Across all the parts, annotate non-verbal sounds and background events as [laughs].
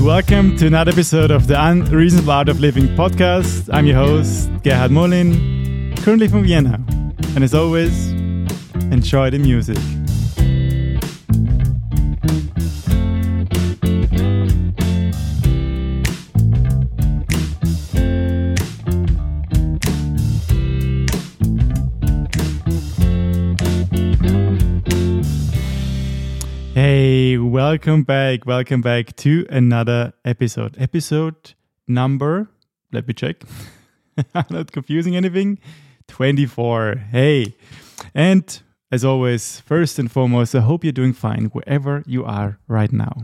Welcome to another episode of the Unreasonable Art of Living podcast. I'm your host, Gerhard Molin, currently from Vienna. And as always, enjoy the music. Welcome back. Welcome back to another episode. Episode number, let me check. [laughs] I'm not confusing anything. 24. Hey. And as always, first and foremost, I hope you're doing fine wherever you are right now.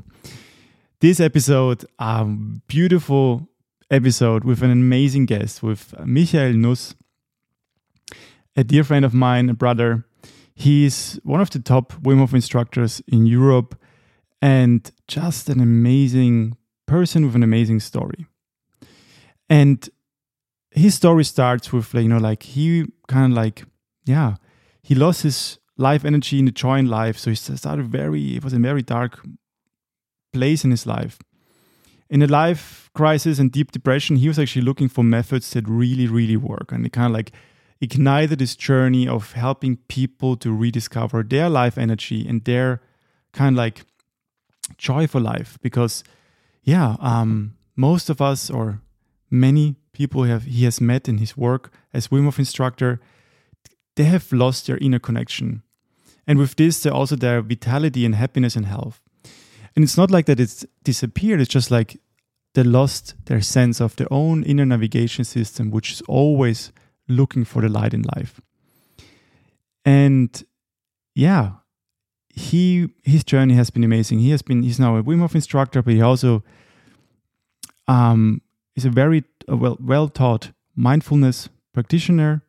This episode, a beautiful episode with an amazing guest, with Michael Nuss, a dear friend of mine, a brother He's one of the top Wim Hof instructors in Europe and just an amazing person with an amazing story. And his story starts with, like, you know, like he kind of like, yeah, he lost his life energy in the joy in life. So he started very, it was a very dark place in his life. In a life crisis and deep depression, he was actually looking for methods that really, really work. And it kind of like ignited this journey of helping people to rediscover their life energy and their kind of like joy for life because yeah um, most of us or many people have he has met in his work as Wim Hof instructor they have lost their inner connection and with this they also their vitality and happiness and health and it's not like that it's disappeared it's just like they lost their sense of their own inner navigation system which is always looking for the light in life. And yeah, he his journey has been amazing. He has been he's now a Wim Hof instructor, but he also um, is a very uh, well well taught mindfulness practitioner.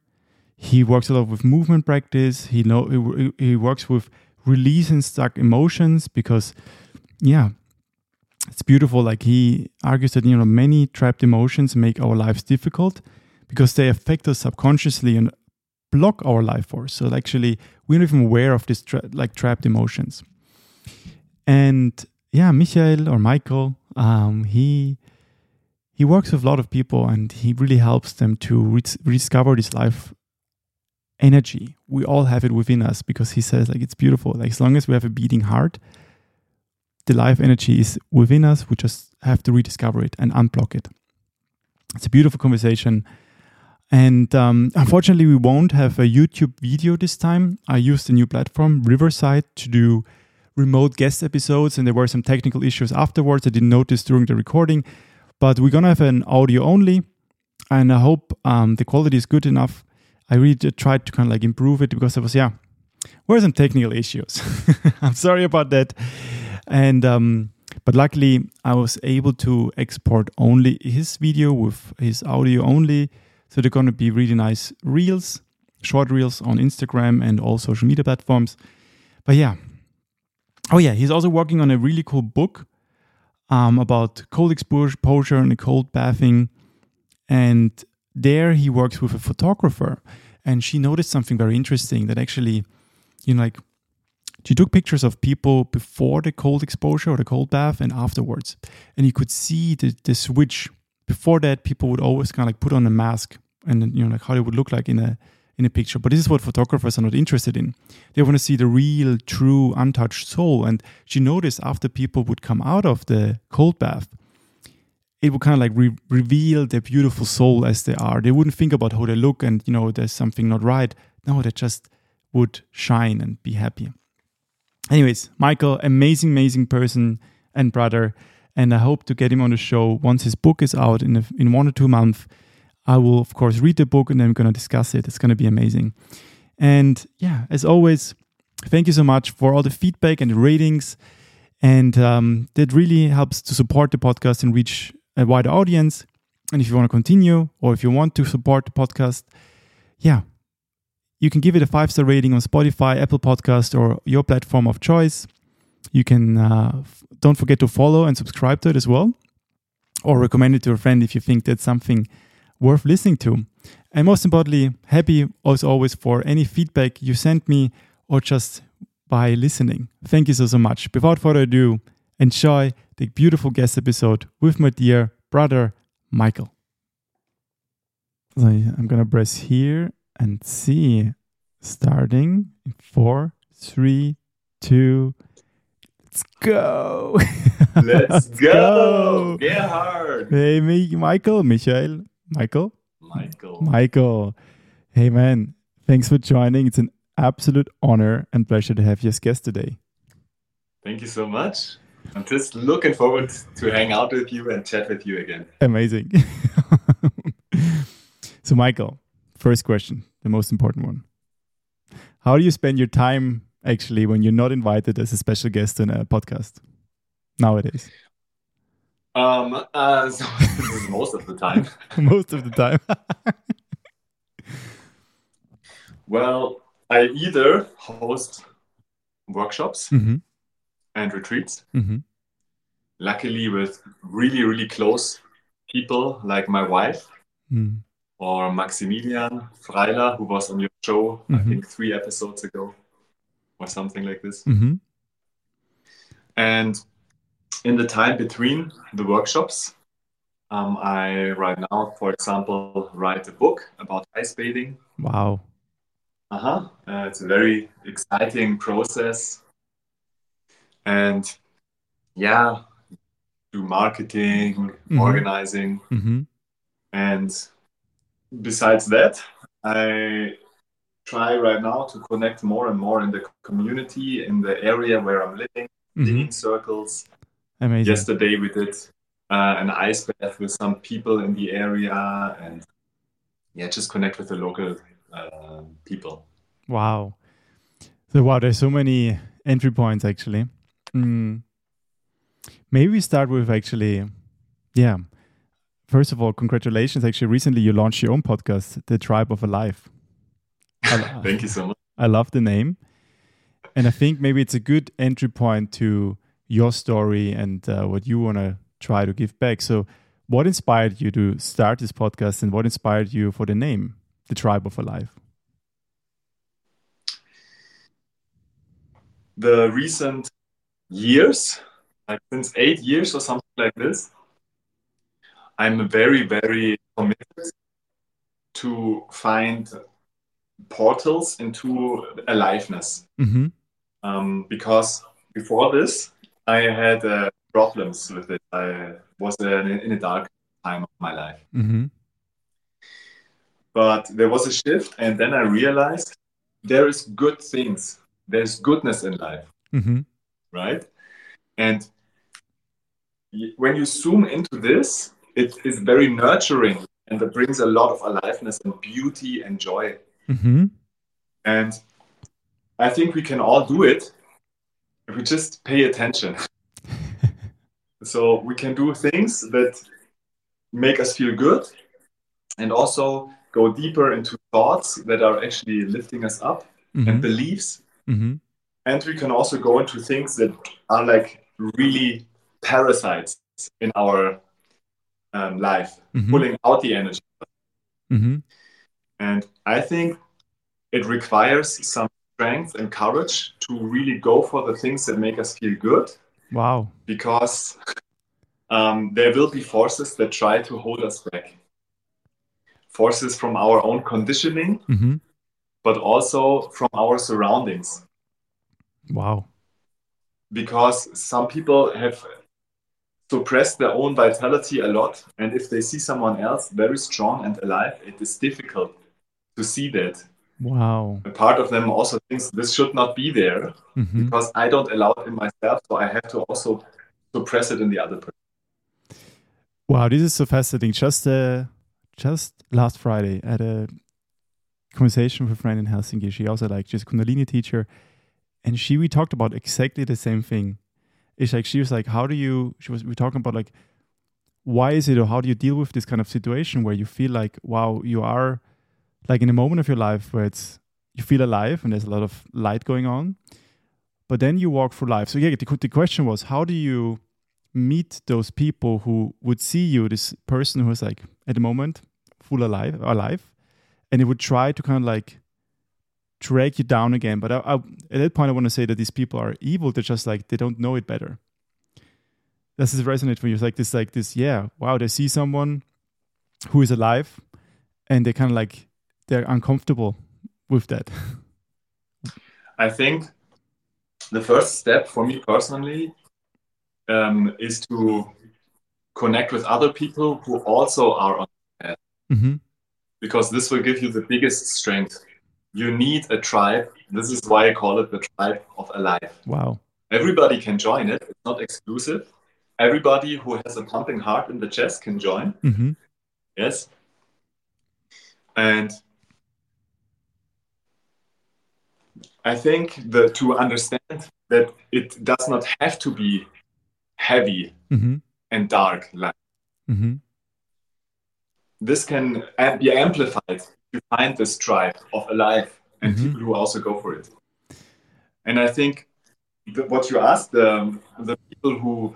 He works a lot with movement practice. He know he, he works with releasing stuck emotions because yeah, it's beautiful. Like he argues that you know many trapped emotions make our lives difficult, because they affect us subconsciously and block our life force. So actually, we're not even aware of these tra- like trapped emotions. And yeah, Michael or Michael, um, he he works with a lot of people and he really helps them to re- rediscover this life energy. We all have it within us because he says like it's beautiful. Like as long as we have a beating heart, the life energy is within us. We just have to rediscover it and unblock it. It's a beautiful conversation and um, unfortunately, we won't have a YouTube video this time. I used a new platform, Riverside, to do remote guest episodes, and there were some technical issues afterwards. I didn't notice during the recording, but we're gonna have an audio only, and I hope um, the quality is good enough. I really tried to kind of like improve it because there was yeah, were some technical issues. [laughs] I'm sorry about that, and um, but luckily I was able to export only his video with his audio only so they're going to be really nice reels, short reels on Instagram and all social media platforms. But yeah. Oh, yeah. He's also working on a really cool book um, about cold exposure and cold bathing. And there he works with a photographer. And she noticed something very interesting that actually, you know, like she took pictures of people before the cold exposure or the cold bath and afterwards. And you could see the, the switch before that, people would always kind of like put on a mask and you know like how it would look like in a in a picture. But this is what photographers are not interested in. They want to see the real, true, untouched soul. And she noticed after people would come out of the cold bath, it would kind of like re- reveal their beautiful soul as they are. They wouldn't think about how they look and you know there's something not right. No, they just would shine and be happy. Anyways, Michael, amazing, amazing person and brother and I hope to get him on the show once his book is out in a, in one or two months. I will of course read the book and then we're going to discuss it. It's going to be amazing. And yeah, as always, thank you so much for all the feedback and the ratings, and um, that really helps to support the podcast and reach a wider audience. And if you want to continue, or if you want to support the podcast, yeah, you can give it a five star rating on Spotify, Apple Podcast, or your platform of choice. You can uh, don't forget to follow and subscribe to it as well, or recommend it to a friend if you think that's something worth listening to. And most importantly, happy as always for any feedback you send me or just by listening. Thank you so, so much. Without further ado, enjoy the beautiful guest episode with my dear brother, Michael. So I'm going to press here and see. Starting in four, three, two, let's go. [laughs] Let's go. Get Gerhard. Hey, Michael, Michael, Michael, Michael. Michael. Hey, man, thanks for joining. It's an absolute honor and pleasure to have you as guest today. Thank you so much. I'm just looking forward to hang out with you and chat with you again. Amazing. [laughs] so, Michael, first question, the most important one. How do you spend your time actually when you're not invited as a special guest on a podcast nowadays? Um, uh, so [laughs] most of the time. [laughs] most of the time. [laughs] well, I either host workshops mm-hmm. and retreats, Mm-hmm. luckily with really, really close people like my wife Mm. or Maximilian Freiler, who was on your show, I Mhm. think three episodes ago or something like this. Mm-hmm. And in the time between the workshops, um, I right now, for example, write a book about ice bathing. Wow. Uh-huh. Uh, it's a very exciting process. And yeah, do marketing, Mhm. organizing. Mm-hmm. And besides that, I try right now to connect more and more in the community, in the area where I'm living, Mm-hmm. digging circles. Amazing. Yesterday we did uh, an ice bath with some people in the area and yeah, just connect with the local uh, people. Wow. So wow, there's so many entry points actually. Mm. Maybe we start with actually, yeah. First of all, congratulations! Actually, recently you launched your own podcast, The Tribe of Alive. I, [laughs] Thank you so much. I love the name, and I think maybe it's a good entry point to your story and uh, what you want to try to give back. So, what inspired you to start this podcast, and what inspired you for the name, The Tribe of Alive? The recent years, like since eight years or something like this, I'm very, very committed to find portals into aliveness. Mm-hmm. um, because before this I had uh, problems with it. I was uh, in, a dark time of my life, Mm-hmm. but there was a shift, and then I realized there is good things. There's goodness in life, Mm-hmm. right? And when you zoom into this, it is very nurturing, and it brings a lot of aliveness and beauty and joy. Mm-hmm. And I think we can all do it if we just pay attention. [laughs] so we can do things that make us feel good and also go deeper into thoughts that are actually lifting us up and Mm-hmm. beliefs. Mm-hmm. And we can also go into things that are like really parasites in our um, life, Mhm. pulling out the energy. And I think it requires some strength and courage to really go for the things that make us feel good Wow. because um, there will be forces that try to hold us back. Forces from our own conditioning, Mm-hmm. but also from our surroundings. Wow. Because some people have suppressed their own vitality a lot, and if they see someone else very strong and alive, it is difficult to see that. Wow. A part of them also thinks this should not be there Mm-hmm. because I don't allow it in myself, so I have to also suppress it in the other person. Wow, this is so fascinating. Just uh, just last Friday, I had a conversation with a friend in Helsinki. She also like she's a Kundalini teacher, and she we talked about exactly the same thing. It's like she was like, how do you? She was we were talking about like, why is it or how do you deal with this kind of situation where you feel like, wow, you are like in a moment of your life where it's you feel alive and there's a lot of light going on, but then you walk through life. So yeah, the, the question was, how do you meet those people who would see you, this person who's like at the moment full alive, alive, and it would try to kind of like drag you down again. But I, I, at that point, I want to say that these people are evil. They're just like they don't know it better. does this resonate for you? It's like this, like this, yeah, wow, they see someone who is alive and they kind of like, they're uncomfortable with that. I think the first step for me personally um, is to connect with other people who also are on the path. Mm-hmm. Because this will give you the biggest strength. You need a tribe. This is why I call it the tribe of alive. Wow. Everybody can join it. It's not exclusive. Everybody who has a pumping heart in the chest can join. Mm-hmm. Yes. And I think that to understand that it does not have to be heavy Mm-hmm. and dark like Mm-hmm. this can be amplified to find this tribe of alive and Mhm. people who also go for it. And I think what you asked, the, the people who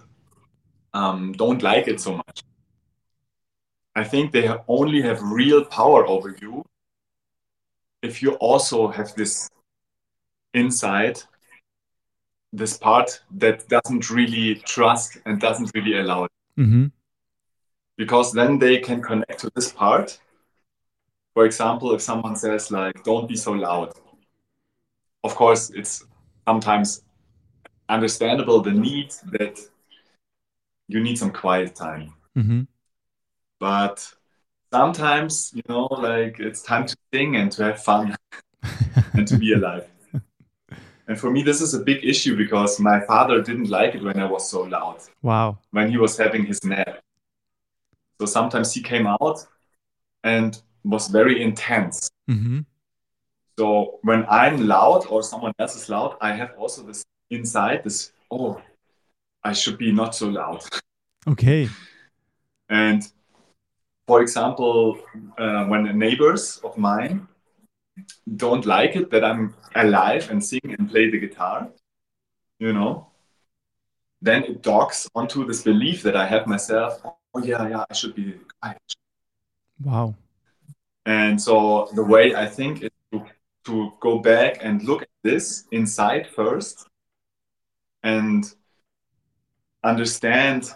um, don't like it so much, I think they only have real power over you if you also have this inside, this part that doesn't really trust and doesn't really allow it Mm-hmm. because then they can connect to this part. For example, if someone says like, "Don't be so loud," of course, it's sometimes understandable the need that you need some quiet time. Mm-hmm. But sometimes, you know, like it's time to sing and to have fun [laughs] and to be alive. And for me, this is a big issue because my father didn't like it when I was so loud. Wow. when he was having his nap. So sometimes he came out and was very intense. Mm-hmm. So when I'm loud or someone else is loud, I have also this inside this, oh, I should be not so loud. [laughs] Okay. And for example, uh, when the neighbors of mine don't like it that I'm alive and sing and play the guitar, you know, then it docks onto this belief that I have myself. Oh yeah, yeah, I should be quiet. Wow. And so the way I think is to, to go back and look at this inside first and understand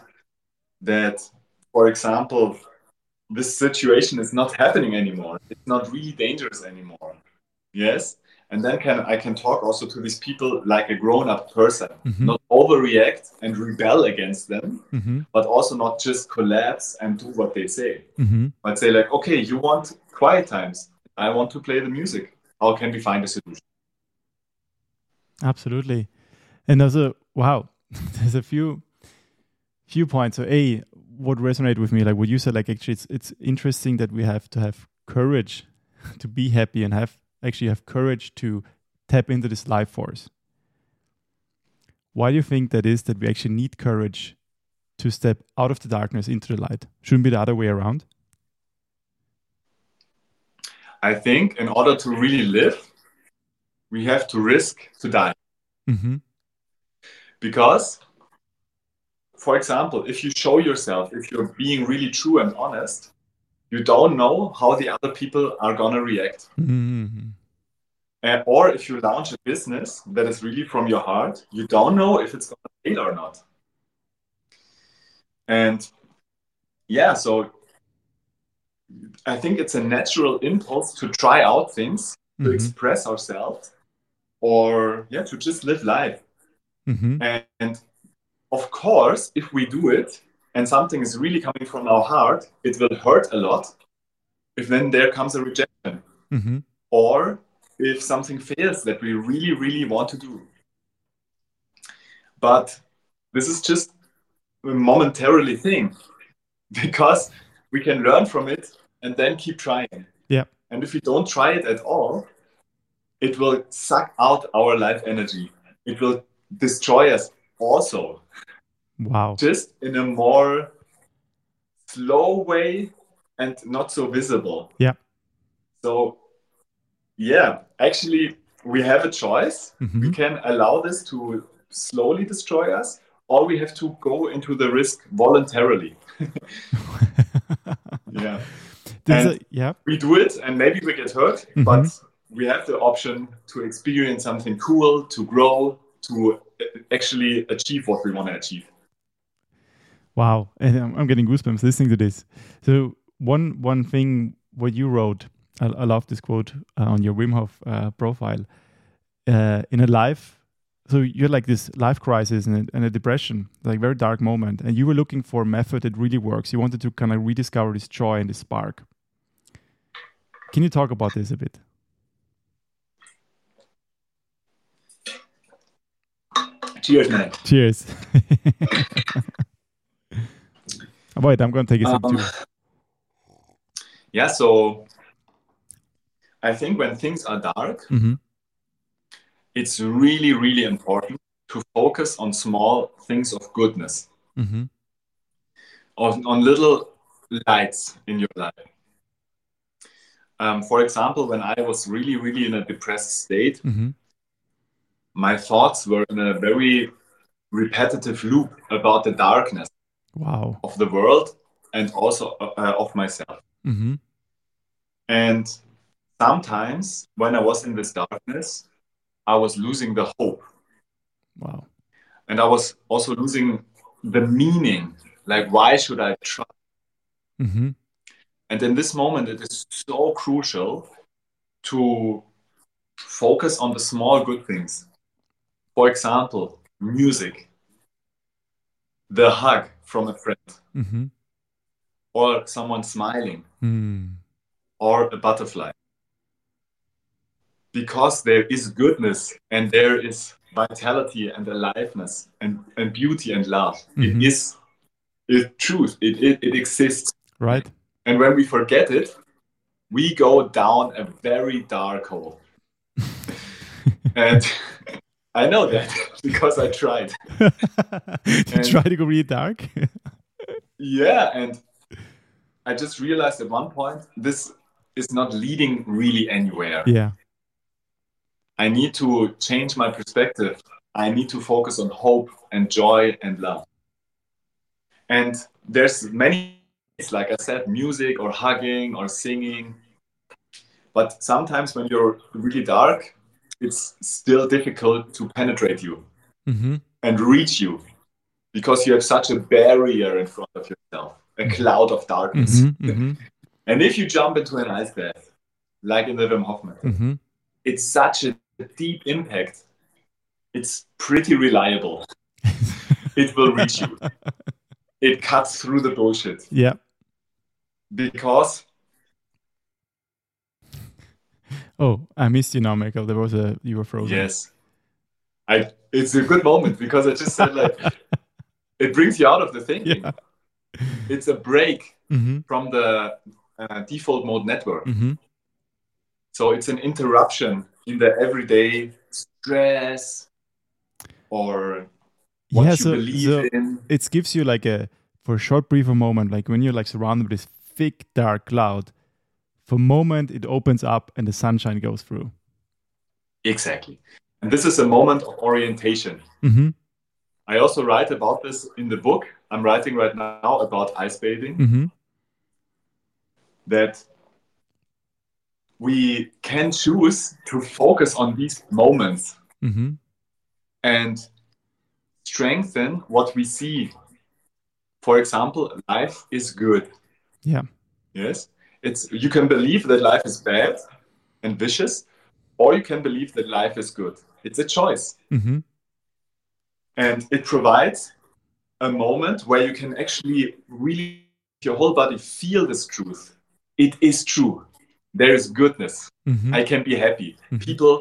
that, for example, this situation is not happening anymore. It's not really dangerous anymore. Yes. And then can I can talk also to these people like a grown-up person, Mhm. not overreact and rebel against them, Mm-hmm. but also not just collapse and do what they say Mm-hmm. but say like, okay, you want quiet times. I want to play the music. How can we find a solution? Absolutely. And also, wow, [laughs] there's a few few points. So a what resonated with me, like what you said, like actually it's it's interesting that we have to have courage [laughs] to be happy and have actually have courage to tap into this life force. Why do you think that is that we actually need courage to step out of the darkness into the light? Shouldn't be the other way around. I think in order to really live, we have to risk to die. Mm-hmm. Because, for example, if you show yourself, if you're being really true and honest, you don't know how the other people are going to react. Mm-hmm. And, or if you launch a business that is really from your heart, you don't know if it's going to fail or not. And yeah, so I think it's a natural impulse to try out things, to Mhm. express ourselves, or yeah, to just live life. Mm-hmm. And of course, if we do it and something is really coming from our heart, it will hurt a lot if then there comes a rejection Mm-hmm. or if something fails that we really, really want to do. But this is just a momentarily thing [laughs] because we can learn from it and then keep trying. Yeah. And if we don't try it at all, it will suck out our life energy. It will destroy us also, Wow. just in a more slow way and not so visible. Yeah. So, yeah, actually, we have a choice. We Mm-hmm. can allow this to slowly destroy us, or we have to go into the risk voluntarily. [laughs] Yeah. And- a- yeah. We do it, and maybe we get hurt, Mhm. but we have the option to experience something cool, to grow, to actually achieve what we want to achieve. Wow, [laughs] and I'm, I'm getting goosebumps listening to this. So one one thing what you wrote, I, I love this quote uh, on your Wim Hof uh, profile. Uh, in a life, so you're like this life crisis and and a depression, like very dark moment, and you were looking for a method that really works. You wanted to kind of rediscover this joy and this spark. Can you talk about this a bit? Cheers, man. Cheers. [laughs] Wait, I'm going to take a sip Um, too. Yeah, so I think when things are dark, hmm it's really, really important to focus on small things of goodness, hmm on, on little lights in your life. Um, for example, when I was really, really in a depressed state, hmm my thoughts were in a very repetitive loop about the darkness Wow. of the world and also uh, of myself. hmm And sometimes when I was in this darkness, I was losing the hope. Wow. And I was also losing the meaning. Like, why should I try? hmm And in this moment, it is so crucial to focus on the small good things. For example, music, the hug from a friend, hmm or someone smiling, Mm. or a butterfly. Because there is goodness and there is vitality and aliveness and, and beauty and love. Mhm. It is it truth. It, it, it exists. Right. And when we forget it, we go down a very dark hole. [laughs] and [laughs] I know that [laughs] because I tried. [laughs] you try to go really dark. Yeah, and I just realized at one point this is not leading really anywhere. yeah. I need to change my perspective. I need to focus on hope and joy and love. And there's many, like I said, music or hugging or singing. But sometimes when you're really dark, it's still difficult to penetrate you hmm and reach you because you have such a barrier in front of yourself, a cloud of darkness. hmm hmm [laughs] And if you jump into an ice bath, like in the Wim Hof method, hmm it's such a deep impact. It's pretty reliable. [laughs] it will reach you. It cuts through the bullshit yeah. because Oh, I missed you now, Michael. There was a you were frozen. yes, I. It's a good moment because I just said like [laughs] it brings you out of the thinking. Yeah. It's a break hmm from the uh, default mode network. hmm So it's an interruption in the everyday stress or what Yeah. you So, believe so in. it gives you like a for a short brief moment, like when you're like surrounded with this thick dark cloud. For a moment, it opens up and the sunshine goes through. Exactly. And this is a moment of orientation. hmm I also write about this in the book. I'm writing right now about ice bathing hmm that we can choose to focus on these moments hmm and strengthen what we see. For example, life is good. Yeah. Yes. It's you can believe that life is bad and vicious, or you can believe that life is good. It's a choice. hmm And it provides a moment where you can actually really your whole body feel this truth. It is true. There is goodness. hmm I can be happy. Mhm. People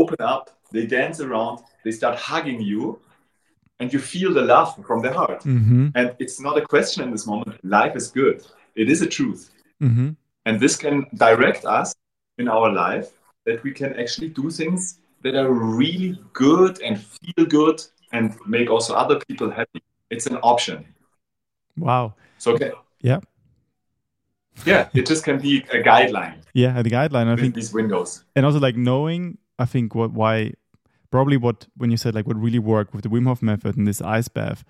open up, they dance around, they start hugging you, and you feel the love from their heart. hmm And it's not a question in this moment. Life is good. It is a truth. And this can direct us in our life that we can actually do things that are really good and feel good and make also other people happy. It's an option. Wow. So, okay. Yeah. Yeah, it just can be a guideline Yeah, the guideline. I think these windows. and also like knowing i think what why probably what when you said like what really worked with the wim hof method and this ice bath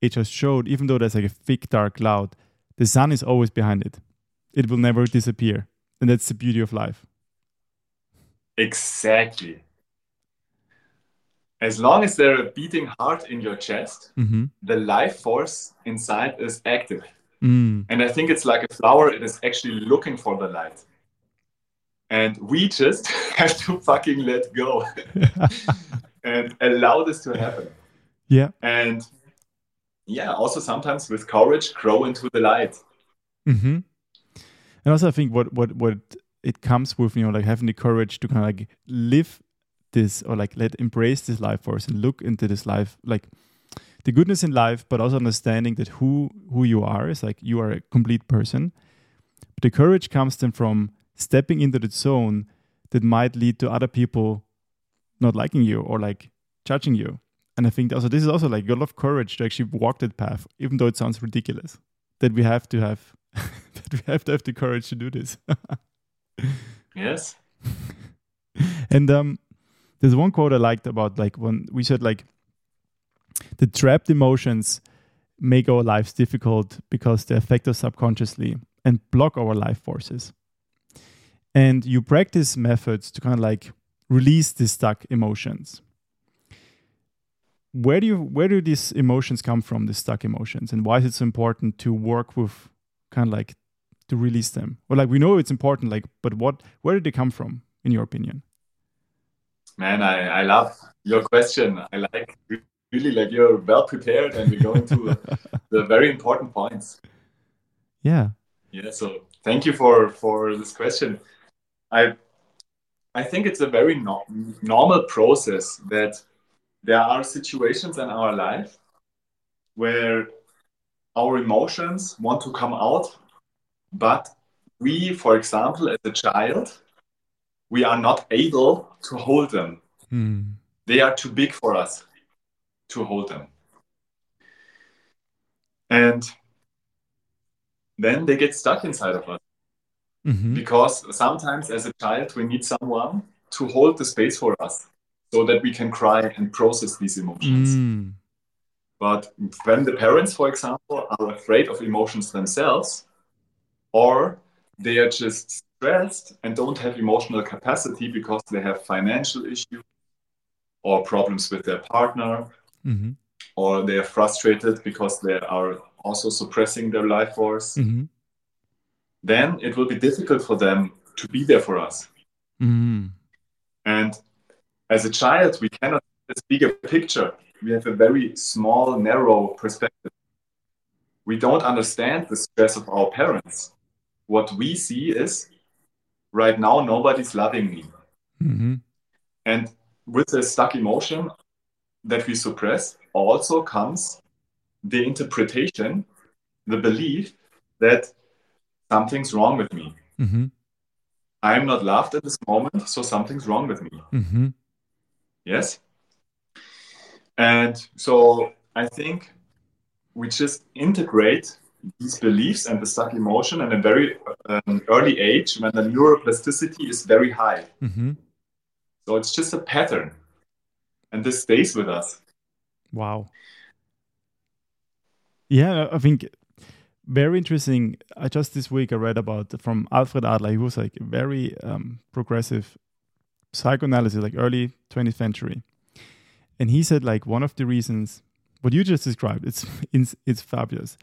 it just showed even though there's like a thick dark cloud the sun is always behind it it will never disappear and that's the beauty of life Exactly. as long as there a beating heart in your chest, Mm-hmm. the life force inside is active. Mm. And I think it's like a flower, it is actually looking for the light. And we just [laughs] have to fucking let go [laughs] and allow this to happen. yeah. And yeah, also sometimes with courage, grow into the light. Mm-hmm. And also, I think what what what it comes with, you know, like having the courage to kind of like live this or like let embrace this life force and look into this life, like the goodness in life, but also understanding that who who you are is like you are a complete person. But the courage comes then from stepping into the zone that might lead to other people not liking you or like judging you. And I think also this is also like a lot of courage to actually walk that path, even though it sounds ridiculous. That we have to have [laughs] that we have to have the courage to do this. [laughs] Yes. and um there's one quote I liked about like when we said like the trapped emotions make our lives difficult because they affect us subconsciously and block our life forces. And you practice methods to kind of like release these stuck emotions. Where do you where do these emotions come from, these stuck emotions? And why is it so important to work with kind of like to release them? Or like we know it's important, like, but what where did they come from, in your opinion? Man, I, I love your question. I like really like you're well prepared and we're going to [laughs] the very important points. Yeah. Yeah, so thank you for for this question. I I think it's a very no normal process that there are situations in our life where our emotions want to come out, but we, for example, as a child, we are not able to hold them. Hmm. They are too big for us to hold them. And then they get stuck inside of us Mhm. because sometimes as a child we need someone to hold the space for us so that we can cry and process these emotions. Mm. But when the parents, for example, are afraid of emotions themselves, or they are just stressed and don't have emotional capacity because they have financial issues or problems with their partner, Mhm. or they are frustrated because they are also suppressing their life force, Mhm. then it will be difficult for them to be there for us. Mm. And as a child, we cannot see this bigger picture. We have a very small, narrow perspective. We don't understand the stress of our parents. What we see is right now, nobody's loving me. Mhm. And with the stuck emotion that we suppress, also comes the interpretation, the belief that something's wrong with me. Mhm. I'm not loved at this moment, so something's wrong with me. Mhm. Yes. And so I think we just integrate these beliefs and the stuck emotion in a very um, early age when the neuroplasticity is very high. Mhm. So it's just a pattern. And this stays with us. Wow. Yeah, I think very interesting. I just this week I read about from Alfred Adler. He was like very um, progressive psychoanalysis, like early 20th century, and he said like one of the reasons what you just described it's [laughs] it's, it's fabulous.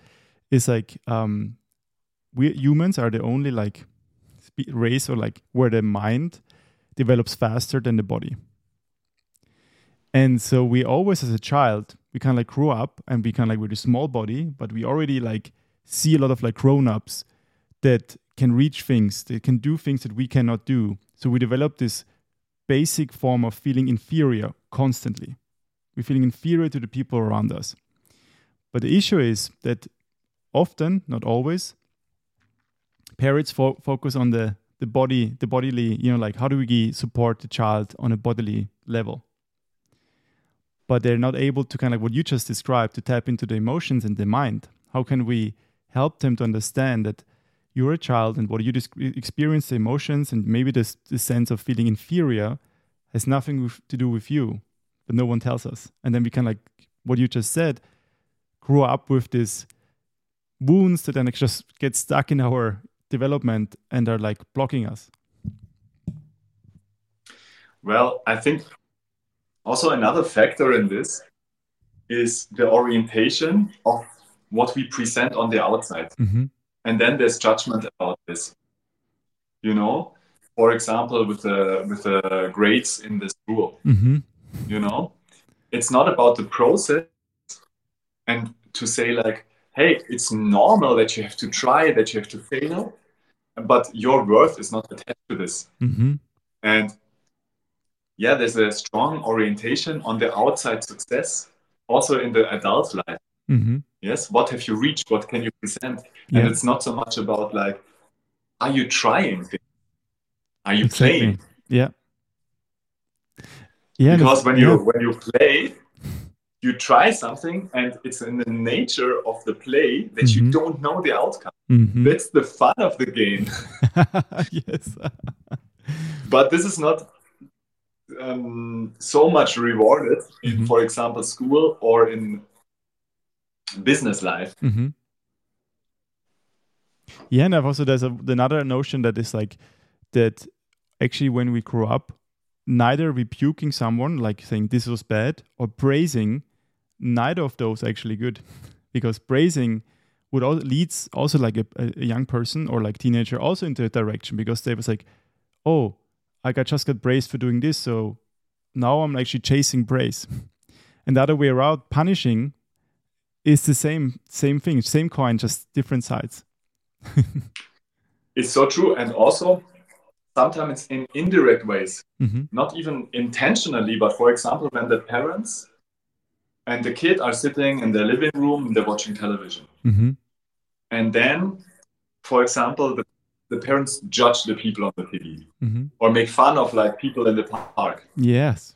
Is like um, we humans are the only like race or like where the mind develops faster than the body. And so we always, as a child, we kind of like grow up and we kind of like with a small body, but we already like see a lot of like grown ups that can reach things, they can do things that we cannot do. So we develop this basic form of feeling inferior constantly. We're feeling inferior to the people around us. But the issue is that often, not always, parents fo- focus on the the body, the bodily, you know, like how do we support the child on a bodily level? But they're not able to kind of what you just described to tap into the emotions and the mind. How can we help them to understand that you're a child and what you dis- experience, the emotions and maybe this, this sense of feeling inferior has nothing with, to do with you, but no one tells us. And then we can like what you just said, grow up with these wounds that then just get stuck in our development and are like blocking us. Well, I think also another factor in this is the orientation of what we present on the outside. Mhm. And then there's judgment about this. You know, for example, with the with the grades in the school, Mhm. You know, it's not about the process and to say like, hey, it's normal that you have to try, that you have to fail, but your worth is not attached to this. Mhm. And yeah, there's a strong orientation on the outside success, also in the adult life. Mhm. Yes, what have you reached? What can you present? Yeah. And it's not so much about like, are you trying? Are you Exactly. playing? Yeah. Yeah. Because when you yeah. when you play, you try something, and it's in the nature of the play that Mhm. you don't know the outcome. Mhm. That's the fun of the game. [laughs] [laughs] yes. but this is not um, so much rewarded in, Mhm. for example, school or in business life. hmm Yeah, and I've also there's a, another notion that is like that actually when we grow up, neither rebuking someone like saying this was bad or praising, neither of those actually good, [laughs] because praising would all leads also like a, a a young person or like teenager also into a direction because they was like, oh, I got just got praised for doing this, so now I'm actually chasing praise, [laughs] and the other way around, punishing is the same same thing, same coin, just different sides. [laughs] It's so true, and also sometimes it's in indirect ways, hmm not even intentionally. But for example, when the parents and the kid are sitting in their living room and they're watching television, hmm and then, for example, the, the parents judge the people on the TV hmm or make fun of like people in the park. Yes.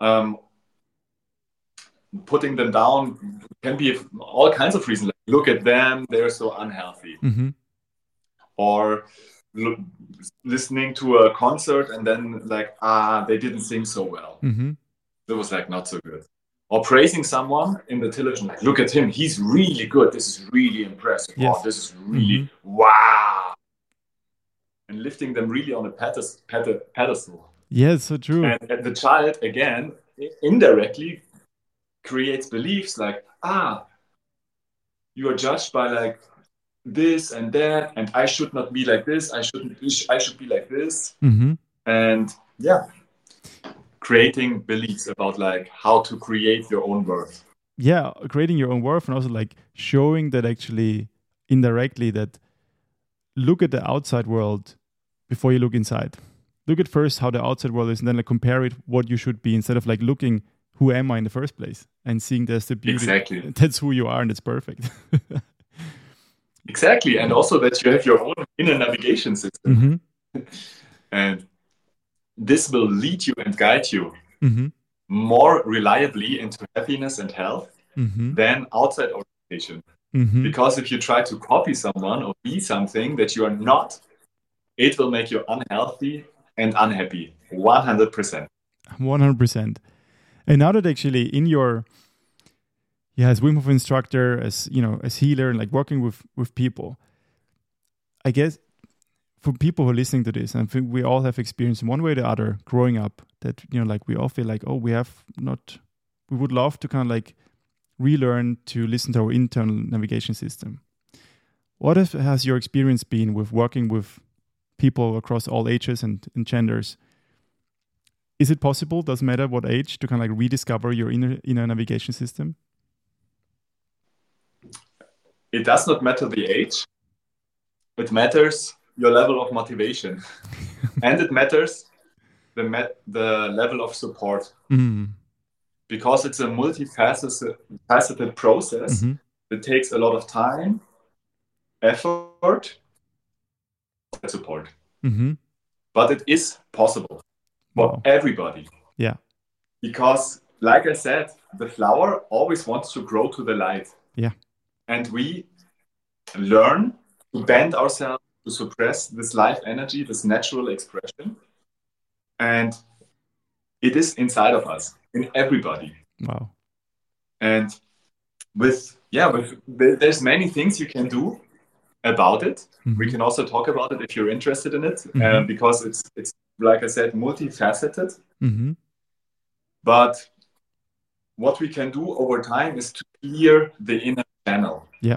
um, putting them down can be all kinds of reasons. Like, look at them; they're so unhealthy. hmm Or listening to a concert and then like, ah, they didn't sing so well. hmm It was like not so good. Or praising someone in the television, like, look at him; he's really good. This is really impressive. Yes. Oh, this is really wow. And lifting them really on a pedest- ped- pedestal. Yeah, so true. and, and the child again indirectly creates beliefs like ah you are judged by like this and that and i should not be like this i shouldn't be, i should be like this hmm and yeah creating beliefs about like how to create your own worth Yeah, creating your own worth and also like showing that actually indirectly that look at the outside world before you look inside. Look at first how the outside world is and then like compare it what you should be instead of like looking who am I in the first place and seeing there's the beauty. exactly [laughs] That's who you are and it's perfect. [laughs] exactly and also that you have your own inner navigation system hmm [laughs] and this will lead you and guide you hmm more reliably into happiness and health hmm than outside orientation. hmm Because if you try to copy someone or be something that you are not, it will make you unhealthy and unhappy. 100%. One hundred percent. And now that actually in your yeah, as Wim Hof instructor, as you know, as healer, and like working with with people, I guess for people who are listening to this, I think we all have experienced in one way or the other growing up that you know, like we all feel like, oh, we have not, we would love to kind of like relearn to listen to our internal navigation system. What has, has your experience been with working with people across all ages and, and genders? Is it possible, doesn't matter what age, to kind of like rediscover your inner inner navigation system? It does not matter the age, it matters your level of motivation. [laughs] and it matters the, met- the level of support Mm. because it's a multifaceted faceted process Mhm. that takes a lot of time, effort, and support. hmm but it is possible for Wow. everybody. Yeah. Because, like I said, the flower always wants to grow to the light. Yeah. And we learn to bend ourselves to suppress this life energy, this natural expression. And it is inside of us, in everybody. Wow. And with, yeah, with, there's many things you can do about it Mhm. we can also talk about it if you're interested in it Mhm. um, because it's it's like i said multifaceted hmm But what we can do over time is to clear the inner channel. Yeah.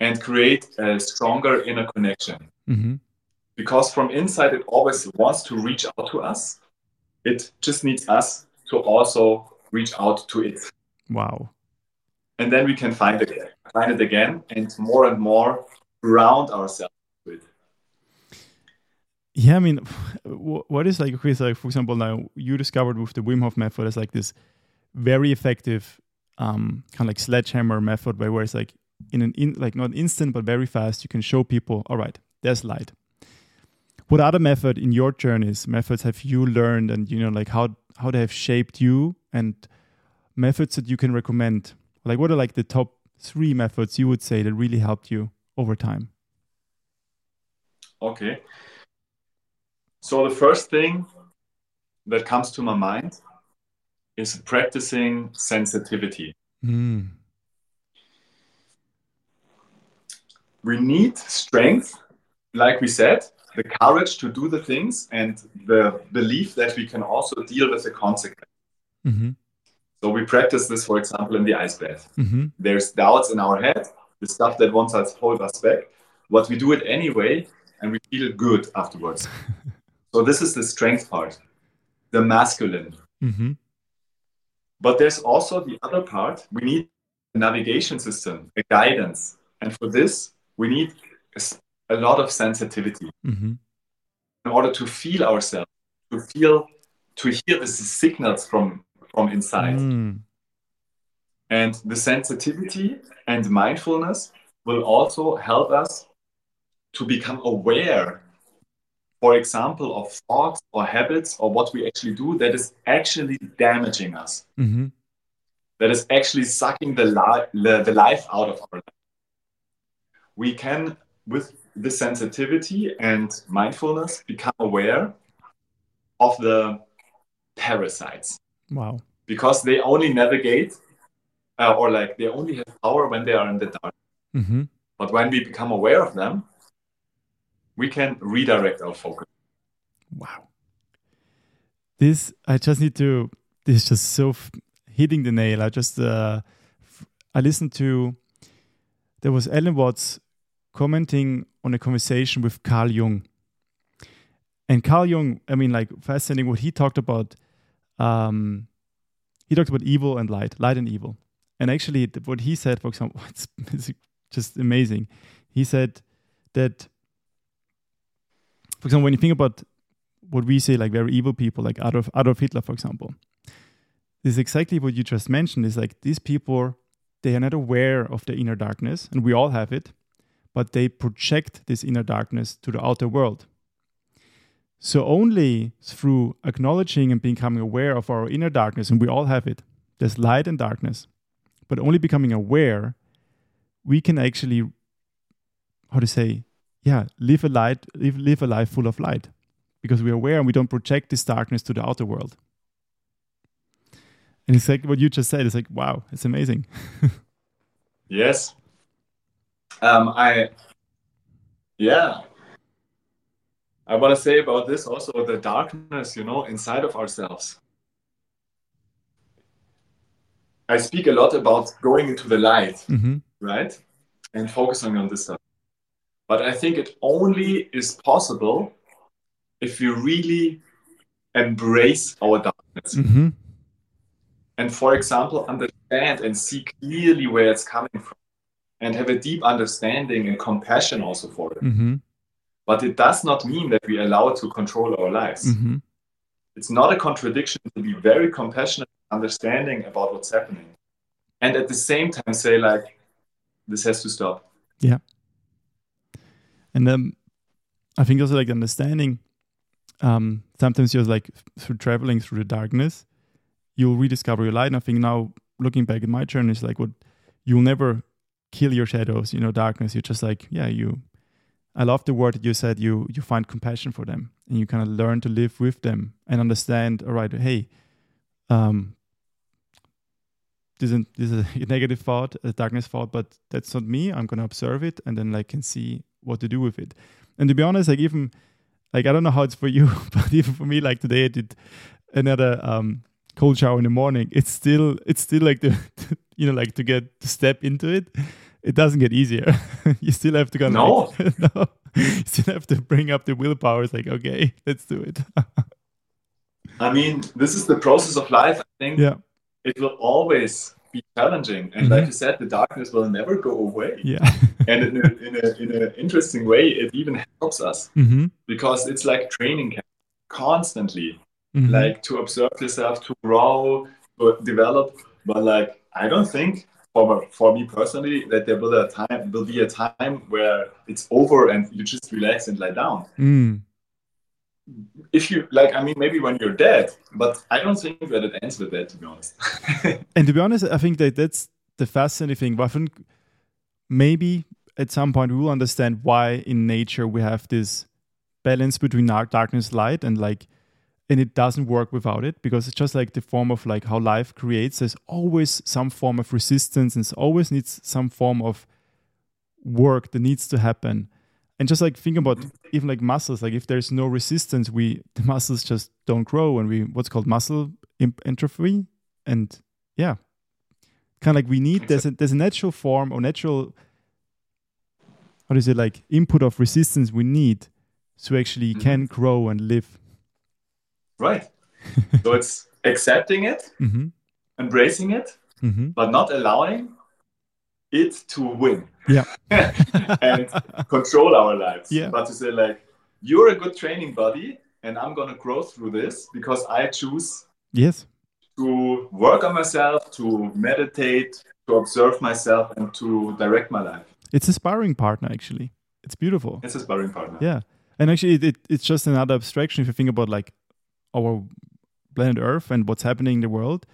And create a stronger inner connection. Mm-hmm. Because from inside, it always wants to reach out to us. It just needs us to also reach out to it. Wow. And then we can find it, find it again, and more and more ground ourselves with. Yeah, I mean, what is like, okay, like, for example, now you discovered with the Wim Hof method is like this very effective um, kind of like sledgehammer method where it's like in an in, like not instant but very fast you can show people all right there's light. What other method in your journeys methods have you learned and you know like how how they have shaped you and methods that you can recommend? Like what are like the top three methods you would say that really helped you over time? Okay. So the first thing that comes to my mind is practicing sensitivity mm. we need strength like we said the courage to do the things and the belief that we can also deal with the consequences. Mm-hmm. So we practice this, for example, in the ice bath. Mm-hmm. There's doubts in our head, the stuff that wants us hold us back, but we do it anyway, and we feel good afterwards. [laughs] so this is the strength part, the masculine. Mm-hmm. But there's also the other part. We need a navigation system, a guidance, and for this we need a lot of sensitivity mm-hmm. in order to feel ourselves, to feel, to hear the signals from from inside. Mm. And the sensitivity and mindfulness will also help us to become aware, for example, of thoughts or habits or what we actually do that is actually damaging us. Mm-hmm. That is actually sucking the, li- the, the life out of our life. We can, with the sensitivity and mindfulness become aware of the parasites. Wow. Because they only navigate uh, or like they only have power when they are in the dark. Mm-hmm. But when we become aware of them, we can redirect our focus. Wow. This, I just need to, this is just so hitting the nail. I just, uh, I listened to, there was Alan Watts commenting on a conversation with Carl Jung. And Carl Jung, I mean, like fascinating what he talked about. Um, he talked about evil and light, light and evil. And actually, what he said, for example, [laughs] it's, it's just amazing. He said that, for example, when you think about what we say, like very evil people, like Adolf, Adolf Hitler, for example, this is exactly what you just mentioned. Is like these people, they are not aware of their inner darkness, and we all have it but they project this inner darkness to the outer world. So, only through acknowledging and becoming aware of our inner darkness, and we all have it, there's light and darkness, but only becoming aware, we can actually, how to say, yeah, live a light, live, live a life full of light, because we're aware and we don't project this darkness to the outer world. And it's like what you just said. It's like, wow, it's amazing. [laughs] yes, um, I, yeah, I want to say about this also the darkness, you know, inside of ourselves. I speak a lot about going into the light, mm-hmm. right? And focusing on this stuff. But I think it only is possible if we really embrace our darkness. Mm-hmm. And for example, understand and see clearly where it's coming from and have a deep understanding and compassion also for it. Mm-hmm. But it does not mean that we allow it to control our lives. Mm-hmm. It's not a contradiction to be very compassionate, understanding about what's happening, and at the same time say like, this has to stop. Yeah. And um, I think also like understanding. Um, sometimes you're like through traveling through the darkness, you'll rediscover your light. And I think now looking back at my journey, is like what you'll never kill your shadows, you know, darkness. You're just like, yeah, you. I love the word that you said. You you find compassion for them, and you kind of learn to live with them and understand. All right, hey, um, this is this is a [laughs] negative thought, a darkness thought, but that's not me. I'm gonna observe it, and then like can see what to do with it. And to be honest, like even like I don't know how it's for you, [laughs] but even for me, like today I did another um cold shower in the morning, it's still it's still like [laughs] the you know like to get to step into it. It doesn't get easier. [laughs] you still have to go. No. Like, no. You still have to bring up the willpower. It's like okay, let's do it. I mean, this is the process of life. I think yeah. it will always be challenging, and Mhm. like you said, the darkness will never go away. Yeah. [laughs] And in a, in a in an interesting way, it even helps us mm-hmm. because it's like training constantly. Mhm. like to observe yourself, to grow, to develop. But like, I don't think for for me personally that there will a time will be a time where it's over and you just relax and lie down. Mm. If you like, I mean, maybe when you're dead, but I don't think that it ends with that. To be honest. [laughs] And to be honest, I think that that's the fascinating thing. I think maybe at some point we will understand why in nature we have this balance between dark, darkness, light, and like, and it doesn't work without it because it's just like the form of like how life creates. There's always some form of resistance, and always needs some form of work that needs to happen. And just like think about even like muscles, like if there's no resistance, we the [laughs] muscles just don't grow, and we what's called muscle atrophy, and yeah, kind of like we need there's a there's a natural form or natural how does it like input of resistance we need to actually Mhm. can grow and live. right. So it's [laughs] accepting it, mm-hmm. embracing it, mm-hmm. but not allowing it to win. Yeah. [laughs] and control our lives. Yeah. But to say like, you're a good training buddy, and I'm gonna grow through this because I choose yes. to work on myself, to meditate, to observe myself, and to direct my life. It's a sparring partner actually. It's beautiful. It's a sparring partner. Yeah. And actually it, it, it's just another abstraction if you think about like our planet Earth and what's happening in the world.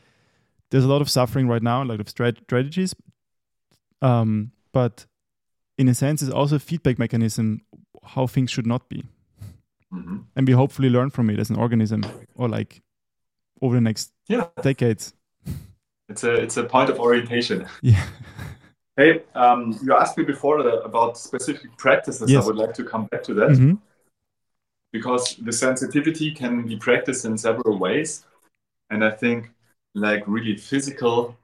There's a lot of suffering right now, a lot of strategies. Um, but in a sense, it's also a feedback mechanism how things should not be. Mhm. And we hopefully learn from it as an organism or like over the next Yeah. decades. It's a it's a point of orientation. [laughs] Yeah. Hey, um, you asked me before uh, about specific practices. Yes. I would like to come back to that. hmm because the sensitivity can be practiced in several ways and i think like really physical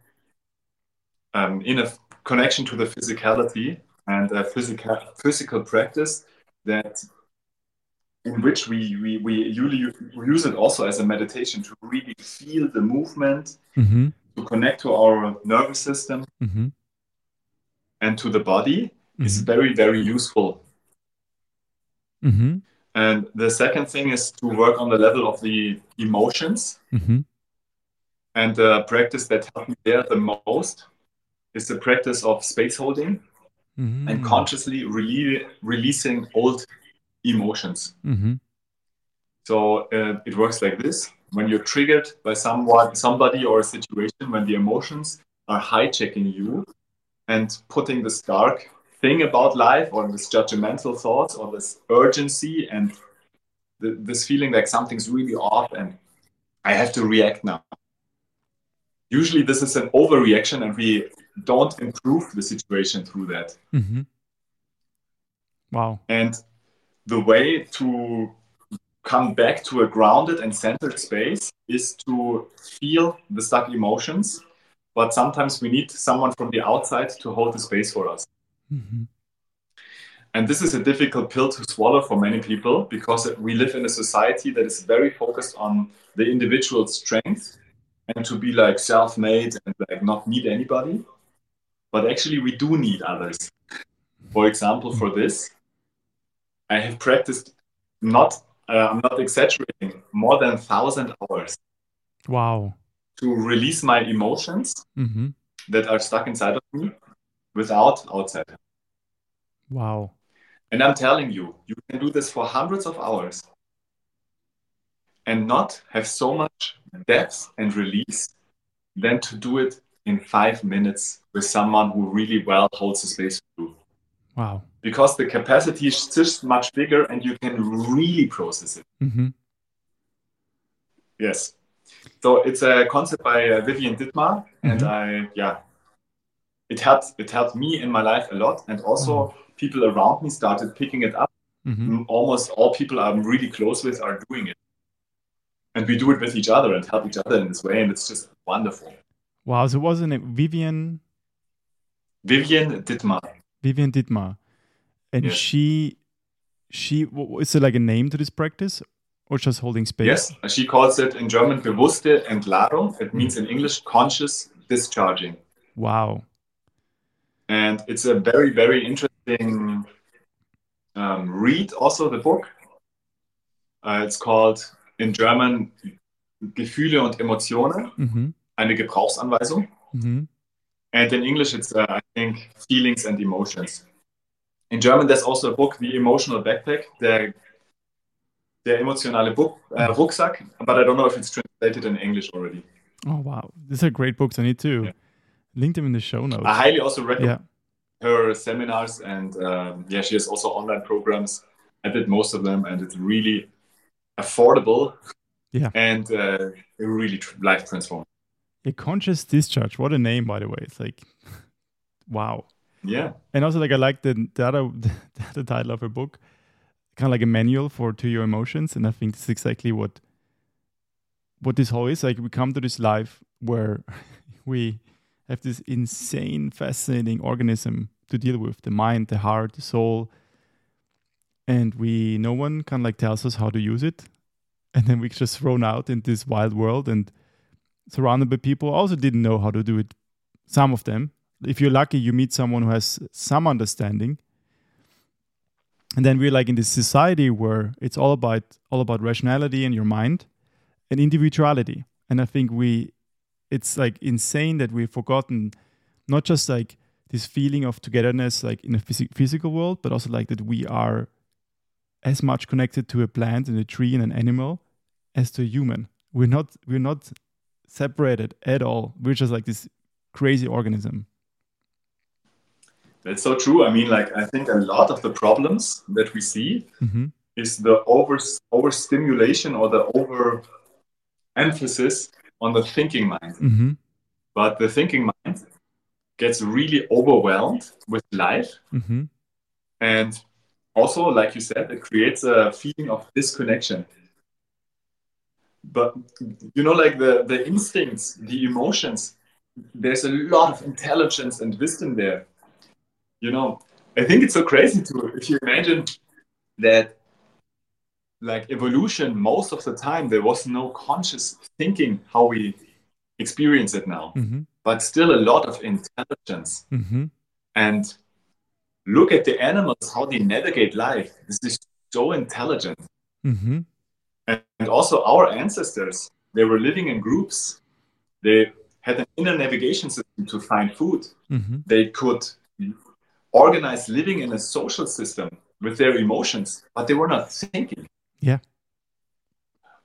um, in a connection to the physicality and a physical physical practice that in which we, we, we usually use it also as a meditation to really feel the movement hmm to connect to our nervous system hmm and to the body is hmm very very useful. Hmm and the second thing is to work on the level of the emotions hmm And the practice that helped me there the most is the practice of space holding hmm and consciously rele- releasing old emotions. hmm So uh, it works like this: when you're triggered by someone, somebody, or a situation, when the emotions are hijacking you and putting this dark thing about life, or this judgmental thoughts, or this urgency, and th- this feeling like something's really off, and I have to react now. Usually, this is an overreaction, and we don't improve the situation through that. hmm Wow. And the way to come back to a grounded and centered space is to feel the stuck emotions. But sometimes we need someone from the outside to hold the space for us. hmm And this is a difficult pill to swallow for many people because we live in a society that is very focused on the individual strength and to be like self made and like not need anybody. But actually, we do need others. For example, for this, I have practiced not, uh, I'm not exaggerating, more than thousand hours Wow. to release my emotions hmm that are stuck inside of me without outside. Wow. And I'm telling you, you can do this for hundreds of hours and not have so much depth and release than to do it in five minutes with someone who really well holds the space you. Wow. Because the capacity is just much bigger and you can really process it. Mm-hmm. Yes. So it's a concept by uh, Vivien Dittmar, and Mhm. I yeah, it helped it helped me in my life a lot, and also people around me started picking it up. hmm Almost all people I'm really close with are doing it. and we do it with each other and help each other in this way, and it's just wonderful. Wow. So wasn't it Vivien? Vivien Dittmar. Vivien Dittmar, and Yes. she, she is there like a name to this practice, or just holding space? Yes, she calls it in German bewusste Entladung. It means in English conscious discharging. Wow. And it's a very, very interesting um, read, also the book. Uh, it's called in German Gefühle und Emotionen, Mm-hmm. Eine Gebrauchsanweisung. Mm-hmm. And in English, it's, uh, I think, feelings and emotions. In German, there's also a book, The Emotional Backpack, der, der emotionale Book, uh, Rucksack, but I don't know if it's translated in English already. Oh wow, these are great books. I need to Yeah. link them in the show notes. I highly also recommend yeah. her seminars, and um, yeah, she has also online programs. I did most of them, and it's really affordable. Yeah. And uh, really tr- life transforming. A conscious discharge. What a name, by the way. It's like, [laughs] wow. Yeah. And also, like, I like the, [laughs] the other the title of her book, kind of like a manual for to your emotions. And I think this is exactly what what this whole is. Like, we come to this life where [laughs] we have this insane, fascinating organism to deal with: the mind, the heart, the soul. And we, no one kind of like tells us how to use it, and then we're just thrown out in this wild world and surrounded by people also didn't know how to do it. Some of them, if you're lucky, you meet someone who has some understanding. And then we're like in this society where it's all about all about rationality and your mind and individuality. And I think we it's like insane that we've forgotten not just like this feeling of togetherness like in a phys- physical world, but also like that we are as much connected to a plant and a tree and an animal as to a human. We're not we're not separated at all. We're just like this crazy organism. That's so true. I mean, like, I think a lot of the problems that we see hmm is the over overstimulation or the over emphasis on the thinking mind. hmm But the thinking mind gets really overwhelmed with life. hmm And also, like you said, it creates a feeling of disconnection. But you know, like the, the instincts, the emotions, there's a lot of intelligence and wisdom there. You know, I think it's so crazy to if you imagine that like evolution, most of the time there was no conscious thinking how we experience it now, hmm but still a lot of intelligence. Hmm and look at the animals how they navigate life. This is so intelligent. Hmm and, and also our ancestors they were living in groups. They had an inner navigation system to find food. Hmm they could organize living in a social system with their emotions but they were not thinking. Yeah.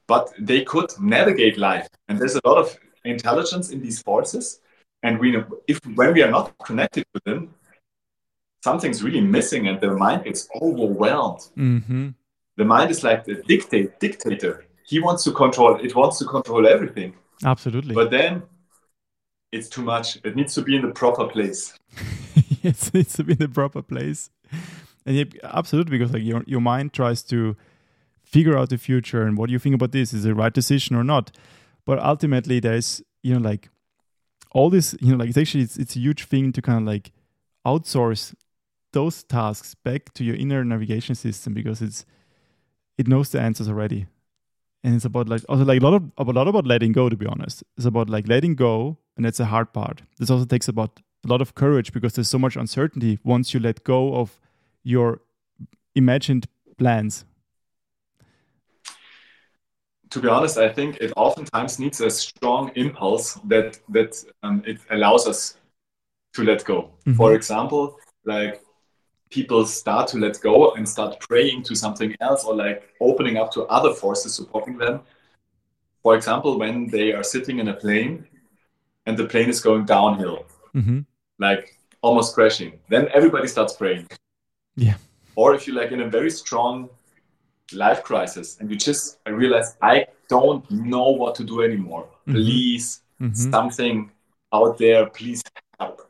but they could navigate life. And there's a lot of intelligence in these forces. And we if when we are not connected to them something's really missing and the mind gets overwhelmed. Hmm the mind is like the dictate dictator he wants to control it wants to control everything Absolutely. but then it's too much it needs to be in the proper place [laughs] it needs to be in the proper place. And yeah, absolutely, because like your your mind tries to figure out the future and what do you think about this? Is it the right decision or not? But ultimately, there's you know like all this you know like it's actually it's, it's a huge thing to kind of like outsource those tasks back to your inner navigation system because it's it knows the answers already. And it's about like also like a lot of a lot about letting go to be honest. It's about like letting go and that's a hard part. This also takes about a lot of courage because there's so much uncertainty once you let go of your imagined plans. To be honest i think it oftentimes needs a strong impulse that that um, it allows us to let go. Mhm. for example like people start to let go and start praying to something else or like opening up to other forces supporting them for example when they are sitting in a plane and the plane is going downhill hmm like almost crashing then everybody starts praying Yeah. or if you're like in a very strong life crisis and you just realize I don't know what to do anymore. Mhm. Please, hmm something out there, please help.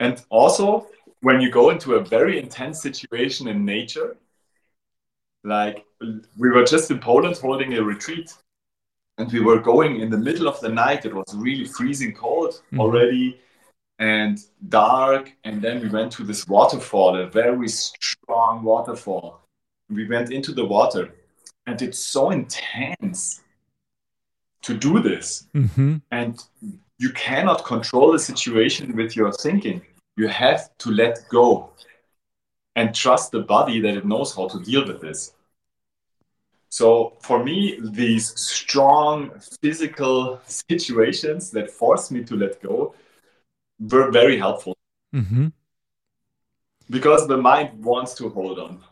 And also, when you go into a very intense situation in nature, like we were just in Poland holding a retreat and we were going in the middle of the night. It was really freezing cold mm-hmm. already and dark. And then we went to this waterfall, a very strong waterfall. We went into the water and it's so intense to do this. Mm-hmm. And you cannot control the situation with your thinking. You have to let go and trust the body that it knows how to deal with this. So for me, these strong physical situations that force me to let go were very helpful. Mm-hmm. Because the mind wants to hold on.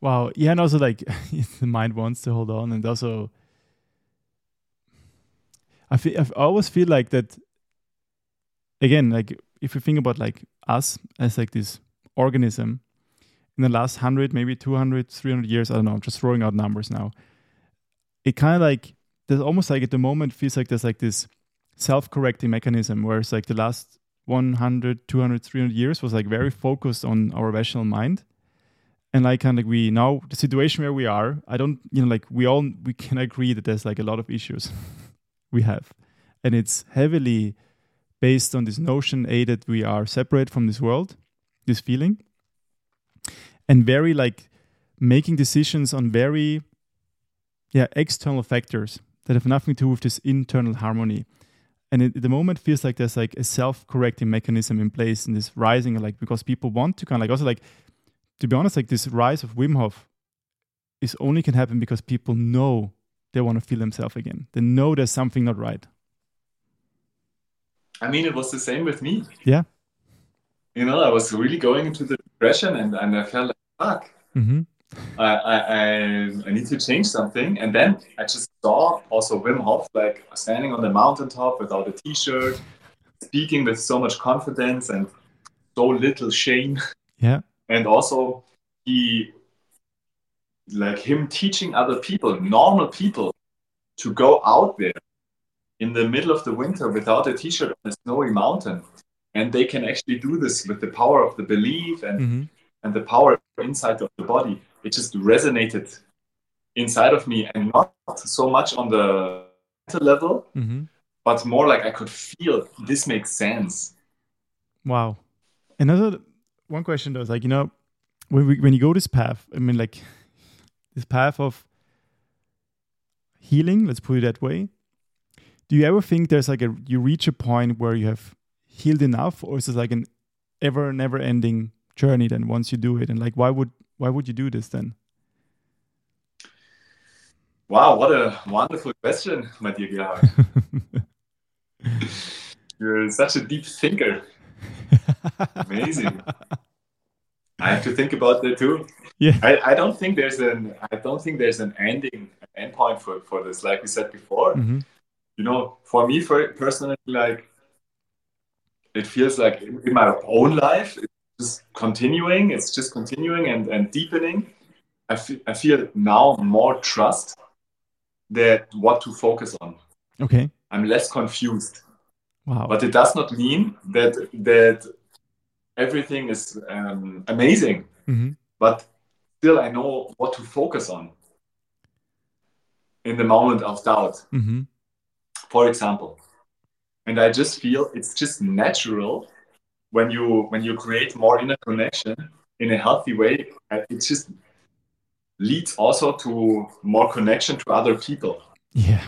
Wow. Yeah, and also like [laughs] the mind wants to hold on, and also I feel I always feel like that. Again, like if you think about like us as like this organism in the last 100 maybe 200 300 years i don't know i'm just throwing out numbers now it kind of like there's almost like at the moment feels like there's like this self-correcting mechanism where it's like the last 100 200 300 years was like very focused on our rational mind. And like kind of like we now the situation where we are i don't you know like we all we can agree that there's like a lot of issues [laughs] we have. And it's heavily based on this notion a that we are separate from this world this feeling and very like making decisions on very yeah external factors that have nothing to do with this internal harmony. And at the moment feels like there's like a self-correcting mechanism in place in this rising like because people want to kind of like also like to be honest like this rise of wim hof is only can happen because people know they want to feel themselves again. They know there's something not right i mean it was the same with me yeah you know, I was really going into the depression and, and I felt like, fuck, mm-hmm. I, I, I, need to change something. And then I just saw also Wim Hof, like standing on the mountaintop without a t shirt, speaking with so much confidence and so little shame. Yeah. [laughs] And also, he, like him teaching other people, normal people, to go out there in the middle of the winter without a t shirt on a snowy mountain and they can actually do this with the power of the belief and mm-hmm. and the power inside of the body it just resonated inside of me and not so much on the mental level mm-hmm. but more like i could feel this makes sense wow another one question though is like you know when we, when you go this path i mean like this path of healing let's put it that way do you ever think there's like a you reach a point where you have healed enough or is this like an ever never ending journey then once you do it? And like why would why would you do this then? Wow what a wonderful question my dear Gerhard. [laughs] You're such a deep thinker. Amazing. I have to think about that too. Yeah. I, I don't think there's an i don't think there's an ending an endpoint for for this like we said before. Mm -hmm. You know for me for personally like it feels like in my own life, it's just continuing. It's just continuing and, and deepening. I feel, I feel now more trust that what to focus on. Okay. I'm less confused. Wow. But it does not mean that that everything is um, amazing. Mm-hmm. But still, I know what to focus on in the moment of doubt. Mm-hmm. For example, and i just feel it's just natural when you when you create more inner connection in a healthy way it just leads also to more connection to other people. Yeah.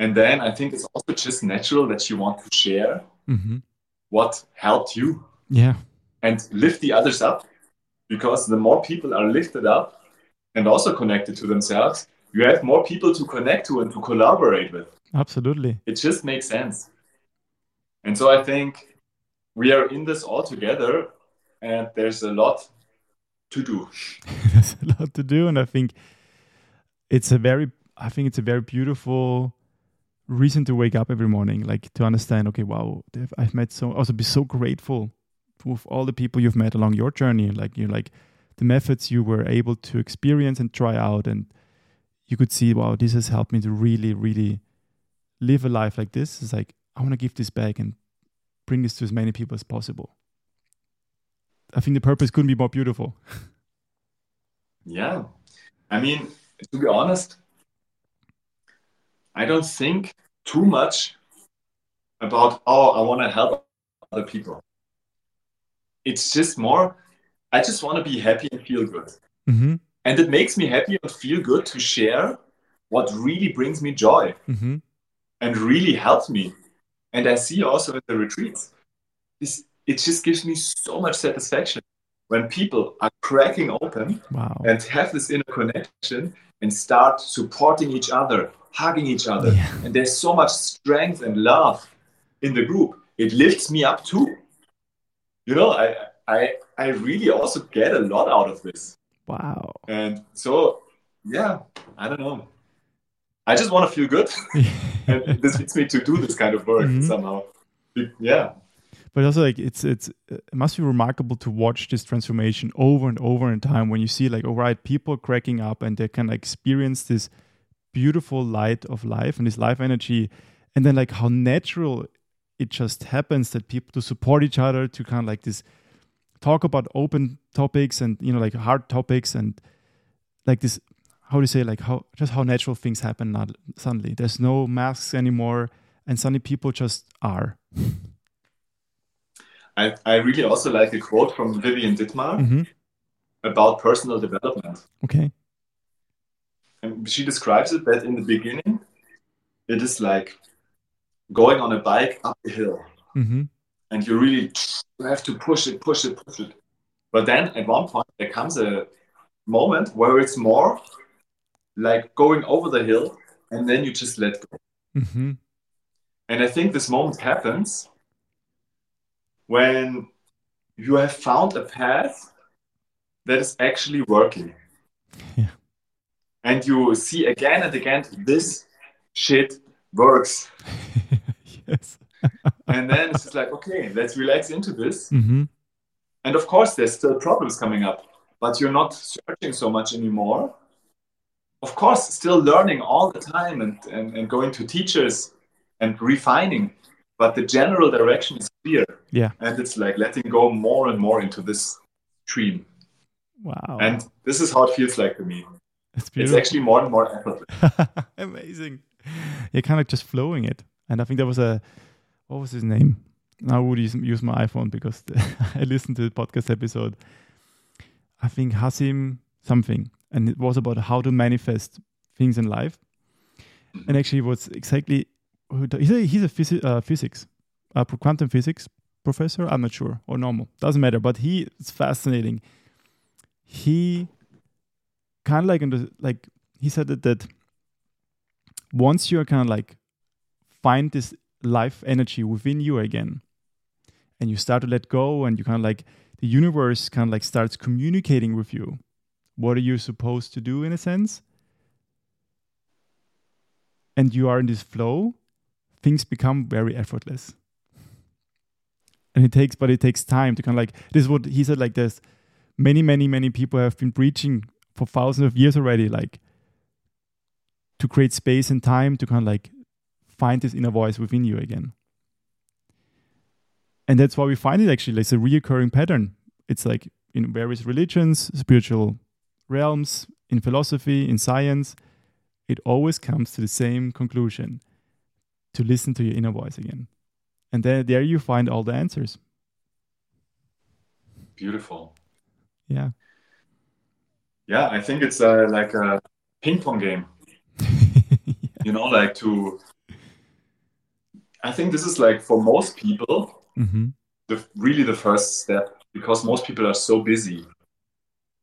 And then i think it's also just natural that you want to share mm-hmm. what helped you. Yeah. And lift the others up because the more people are lifted up and also connected to themselves you have more people to connect to and to collaborate with absolutely it just makes sense and so I think we are in this all together, and there's a lot to do. [laughs] there's a lot to do, and I think it's a very, I think it's a very beautiful reason to wake up every morning, like to understand, okay, wow, I've met so, also be so grateful with all the people you've met along your journey, like you like the methods you were able to experience and try out, and you could see, wow, this has helped me to really, really live a life like this. is like I want to give this back and bring this to as many people as possible. I think the purpose couldn't be more beautiful. [laughs] Yeah. I mean, to be honest, I don't think too much about, oh, I want to help other people. It's just more, I just want to be happy and feel good. Mm-hmm. And it makes me happy and feel good to share what really brings me joy Mm-hmm. And really helps me. And I see also at the retreats, this, it just gives me so much satisfaction when people are cracking open Wow. and have this inner connection and start supporting each other, hugging each other. Yeah. And there's so much strength and love in the group. It lifts me up too. You know, I I I really also get a lot out of this. Wow. And so yeah, I don't know. I just want to feel good. [laughs] and this leads me to do this kind of work Mhm. somehow. Yeah. but also like it's it's it must be remarkable to watch this transformation over and over in time when you see like all right people cracking up and they can experience this beautiful light of life and this life energy and then like how natural it just happens that people to support each other to kind of like this talk about open topics and you know like hard topics and like this how do you say like how just how natural things happen now suddenly. There's no masks anymore and suddenly people just are. I, I really also like a quote from Vivien Dittmar hmm about personal development. okay. And she describes it that in the beginning, it is like going on a bike up a hill, hmm and you really have to push it, push it, push it. But then at one point, there comes a moment where it's more like going over the hill, and then you just let go. hmm And I think this moment happens when you have found a path that is actually working. Yeah. And you see again and again, this shit works. [laughs] yes. [laughs] And then it's just like, okay, let's relax into this. hmm And of course, there's still problems coming up, but you're not searching so much anymore. Of course, still learning all the time and, and, and going to teachers and refining, but the general direction is clear. Yeah. And it's like letting go more and more into this stream. Wow. And this is how it feels like to me. it's It's actually more and more effortless. [laughs] Amazing. You're kind of just flowing it. And I think there was a, what was his name? Now I would use, use my iPhone because [laughs] I listened to the podcast episode. I think Hasim something. And it was about how to manifest things in life. And actually, what's exactly, he's a, he's a physi- uh, physics, uh, quantum physics professor. I'm not sure, or normal. Doesn't matter. But he is fascinating. He kind of like, in the, like, he said that, that once you're kind of like find this life energy within you again and you start to let go and you kind of like the universe kind of like starts communicating with you what are you supposed to do in a sense and you are in this flow things become very effortless and it takes but it takes time to kind of like this is what he said like there's many many many people have been preaching for thousands of years already like to create space and time to kind of like find this inner voice within you again. And that's why we find it actually like it's a reoccurring pattern. It's like in various religions, spiritual realms, in philosophy, in science, it always comes to the same conclusion to listen to your inner voice again. And then there you find all the answers. Beautiful. Yeah. Yeah, I think it's uh, like a ping pong game. [laughs] You know, like to. I think this is like for most people, hmm the really the first step because most people are so busy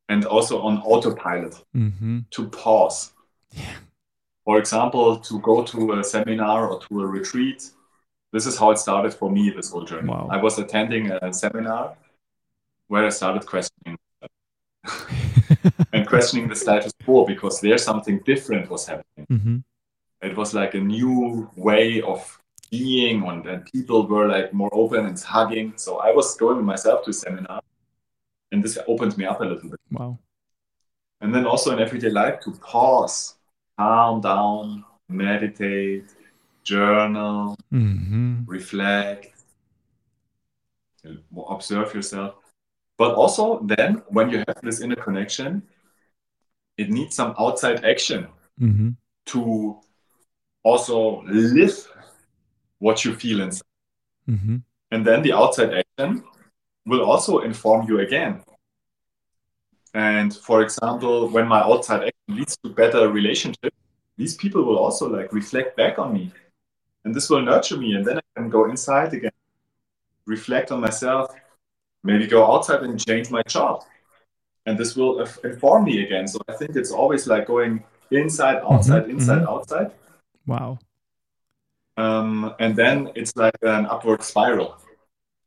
and also on autopilot hmm to pause. Yeah. For example, to go to a seminar or to a retreat. This is how it started for me, this whole journey. Wow. I was attending a seminar where I started questioning and questioning the status quo because there something different was happening. hmm It was like a new way of being, and, and people were like more open and hugging. So I was going myself to a seminar, and this opens me up a little bit. Wow. And then also in everyday life to pause, calm down, meditate, journal, hmm reflect, observe yourself. But also then when you have this inner connection, it needs some outside action hmm to also live what you feel inside. hmm And then the outside action will also inform you again. And for example, when my outside action leads to better relationship, these people will also like reflect back on me. And this will nurture me. And then I can go inside again, reflect on myself, maybe go outside and change my job. And this will inform me again. So I think it's always like going inside, outside, Mhm, inside, mhm. outside. Wow. Um, and then it's like an upward spiral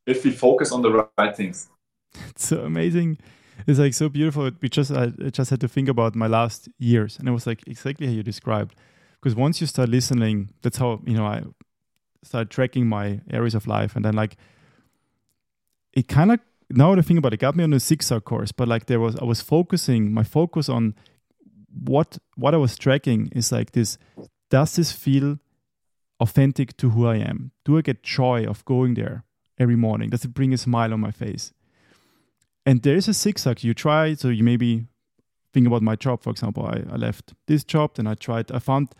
if we focus on the right things. It's [laughs] so amazing. It's like so beautiful. We just I just had to think about my last years, and it was like exactly how you described. Because once you start listening, that's how you know I started tracking my areas of life, and then like it kind of now that I think about it, got me on a zigzag course. But like there was, I was focusing my focus on what what I was tracking is like this. Does this feel authentic to who I am? Do I get joy of going there every morning? Does it bring a smile on my face? And there is a zigzag you try. So you maybe think about my job, for example. I, I left this job, then I tried, I found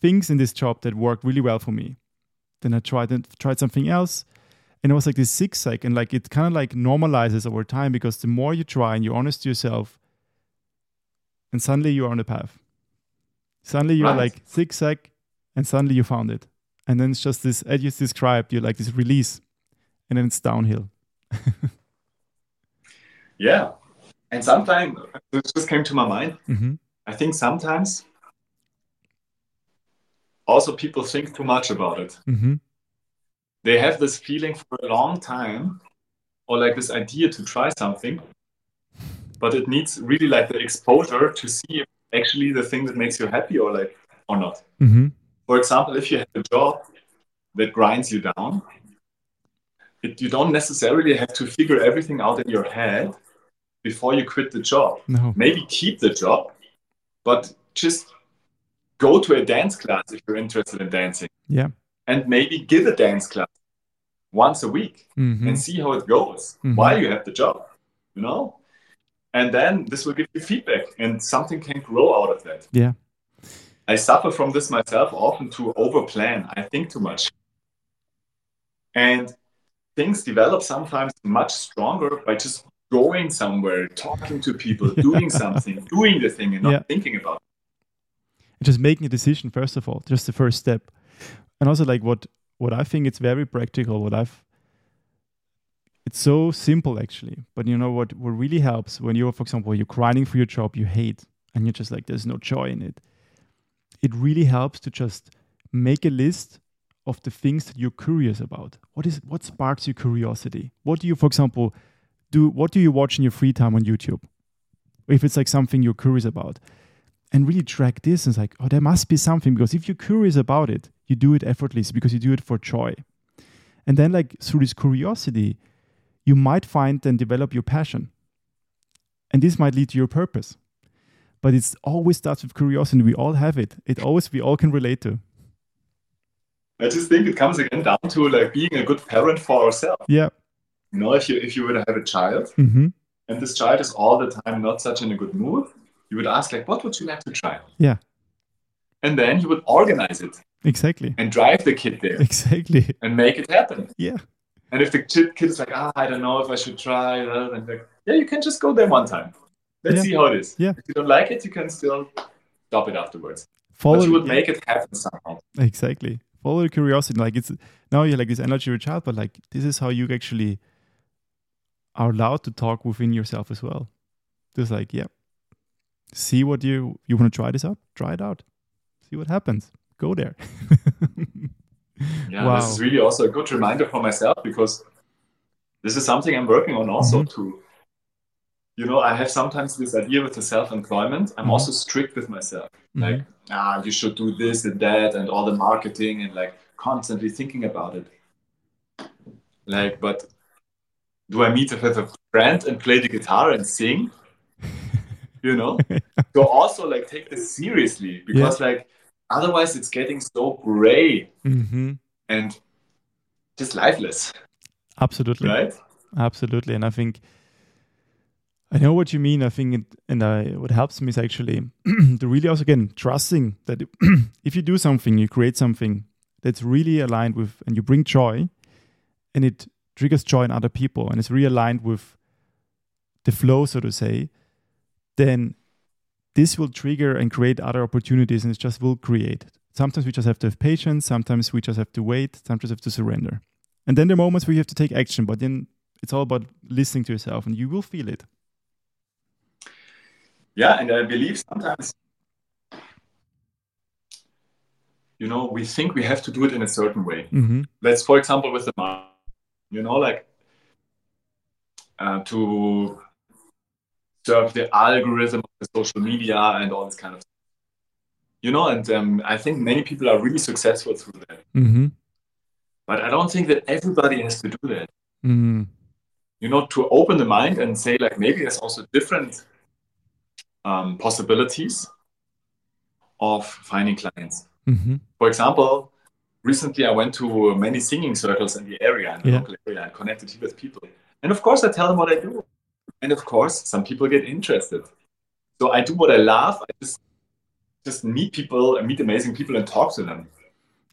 things in this job that worked really well for me. Then I tried and tried something else. And it was like this zigzag, and like it kind of like normalizes over time because the more you try and you're honest to yourself, and suddenly you're on the path. Suddenly you're Right. like zigzag, and suddenly you found it. And then it's just this, as you described, you're like this release, and then it's downhill. [laughs] Yeah. And sometimes this just came to my mind. hmm I think sometimes also people think too much about it. hmm They have this feeling for a long time or like this idea to try something, but it needs really like the exposure to see if actually the thing that makes you happy or like or not. hmm For example, if you have a job that grinds you down, it, you don't necessarily have to figure everything out in your head before you quit the job. No. Maybe keep the job, but just go to a dance class if you're interested in dancing Yeah. and maybe give a dance class once a week hmm and see how it goes Mhm. while you have the job, you know? And then this will give you feedback and something can grow out of that. Yeah. I suffer from this myself often to overplan. I think too much. And things develop sometimes much stronger by just going somewhere, talking to people, doing [laughs] something, doing the thing and not Yeah. thinking about it. just making a decision first of all just the first step and also like what what i think it's very practical what i've it's so simple actually but you know what what really helps when you're for example you're grinding for your job you hate and you're just like there's no joy in it it really helps to just make a list of the things that you're curious about what is what sparks your curiosity what do you for example do what do you watch in your free time on youtube? If it's like something you're curious about. And really track this and it's like oh there must be something because if you're curious about it you do it effortlessly because you do it for joy. And then like through this curiosity you might find and develop your passion. And this might lead to your purpose. But it always starts with curiosity. We all have it. It always we all can relate to. I just think it comes again down to like being a good parent for ourselves. yeah You know, if you if you were to have a child hmm and this child is all the time not such in a good mood, you would ask like, what would you like to try? Yeah. And then you would organize it exactly and drive the kid there exactly and make it happen. yeah And if the kid kid is like, ah, I don't know if I should try, then like, yeah, you can just go there one time. Let's Yeah. see how it is. Yeah. If you don't like it, you can still stop it afterwards. follow but you would yeah. make it happen somehow. Exactly. Follow the curiosity. Like it's now you're like this energy of a child, but like this is how you actually are allowed to talk within yourself as well. Just like, yeah. See what you you want to try this out? Try it out. See what happens. Go there. Yeah, Wow. this is really also a good reminder for myself because this is something I'm working on also Mhm. to, you know, I have sometimes this idea with the self-employment. I'm Mhm. also strict with myself. Mhm. Like, ah, you should do this and that and all the marketing and like constantly thinking about it. Like, but do I meet with a friend and play the guitar and sing? You know? [laughs] so also like take this seriously because like otherwise it's getting so gray hmm and just lifeless, Absolutely. right? Absolutely. And I think I know what you mean. I think, it, and I, what helps me is actually [clears throat] to really also again trusting that [clears throat] if you do something, you create something that's really aligned with, and you bring joy, and it triggers joy in other people, and it's realigned with the flow, so to say, then this will trigger and create other opportunities, and it just will create. Sometimes we just have to have patience. Sometimes we just have to wait. Sometimes have to surrender. And then there are moments where you have to take action, but then it's all about listening to yourself, and you will feel it. Yeah, and I believe sometimes, you know, we think we have to do it in a certain way. Mm-hmm. Let's, for example, with the you know, like uh, to serve the algorithm of the social media and all this kind of stuff. You know, and um, I think many people are really successful through that. Mm-hmm. But I don't think that everybody has to do that. Mm-hmm. You know, to open the mind and say, like, maybe there's also different um, possibilities of finding clients. Mm-hmm. For example, recently I went to many singing circles in the area, in the Yeah. local area, and connected with people. And of course, I tell them what I do. And of course, some people get interested. So I do what I love. I just just meet people and meet amazing people and talk to them.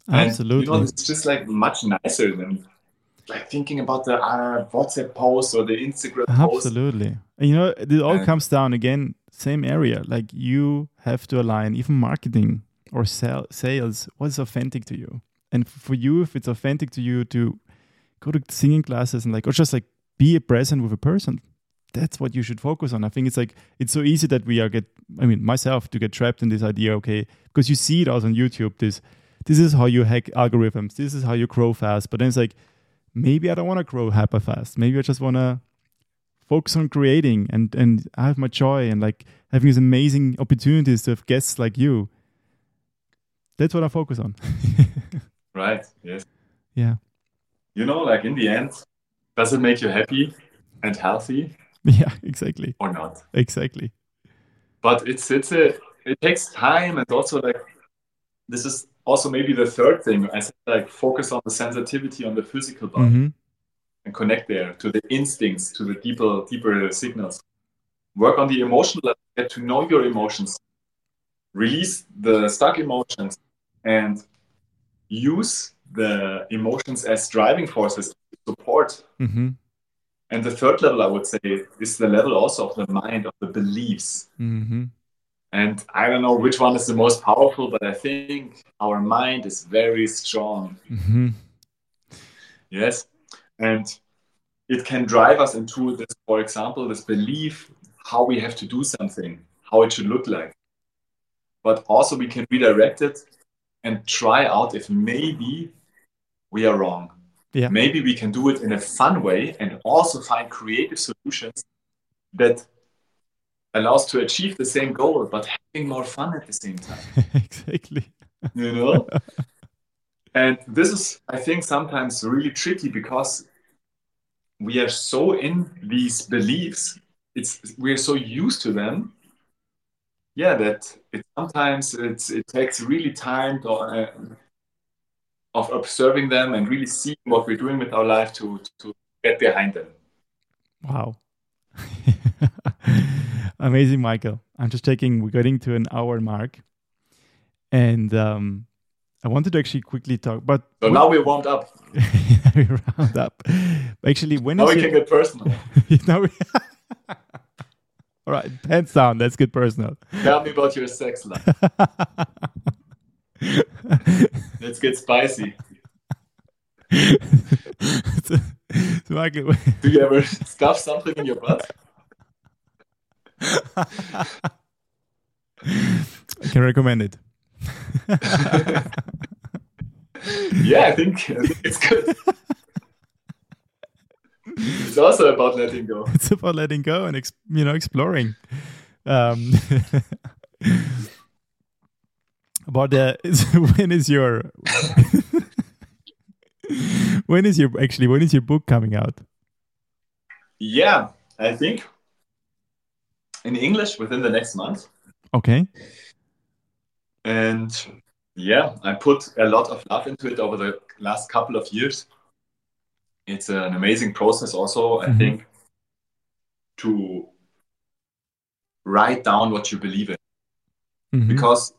And, Absolutely. you know, it's just like much nicer than like thinking about the uh, WhatsApp post or the Instagram post. Absolutely. And you know, it all And- comes down again, same area. Like you have to align even marketing or sell, sales, what's authentic to you. And for you, if it's authentic to you to go to singing classes and like, or just like be present with a person, that's what you should focus on. I think it's like, it's so easy that we are get, I mean, myself to get trapped in this idea, okay, because you see it also on YouTube, this, this is how you hack algorithms, this is how you grow fast. But then it's like, maybe I don't want to grow hyper fast. Maybe I just want to focus on creating and and I have my joy and like having these amazing opportunities to have guests like you. That's what I focus on. [laughs] Right. Yes. yeah. You know, like in the end, does it make you happy and healthy [laughs] Yeah, exactly. or not? Exactly. But it's it's a it takes time and also like this is also maybe the third thing. I said like focus on the sensitivity on the physical body hmm and connect there to the instincts, to the deeper deeper signals. Work on the emotional level, get to know your emotions, release the stuck emotions, and use the emotions as driving forces to support hmm And the third level, I would say, is the level also of the mind, of the beliefs. hmm And I don't know which one is the most powerful, but I think our mind is very strong. hmm Yes. And it can drive us into this, for example, this belief how we have to do something, how it should look like. But also, we can redirect it and try out if maybe we are wrong. Yeah. Maybe we can do it in a fun way and also find creative solutions that allows to achieve the same goal, but having more fun at the same time [laughs] exactly. you know [laughs] and this is i think sometimes really tricky because we are so in these beliefs it's we are so used to them yeah that it sometimes it's it takes really time to, uh, of observing them and really seeing what we're doing with our life to to get behind them Wow. [laughs] Amazing, Michael. I'm just checking. We're getting to an hour mark, and um, I wanted to actually quickly talk. But so now we're warmed up [laughs] we round up. Actually, when now we your- can get personal [laughs] now we- All right, pants down. Let's get personal. tell me about your sex life [laughs] let's get spicy so, so Michael, do you ever stuff something in your butt I can recommend it. [laughs] yeah, I think, I think it's good. [laughs] it's also about letting go. it's about letting go and you know exploring. Um, [laughs] about uh, [laughs] when is your [laughs] when is your actually when is your book coming out? Yeah, I think in English within the next month. Okay. And yeah, I put a lot of love into it over the last couple of years. It's an amazing process, also, I Mhm. think, to write down what you believe in Mhm. because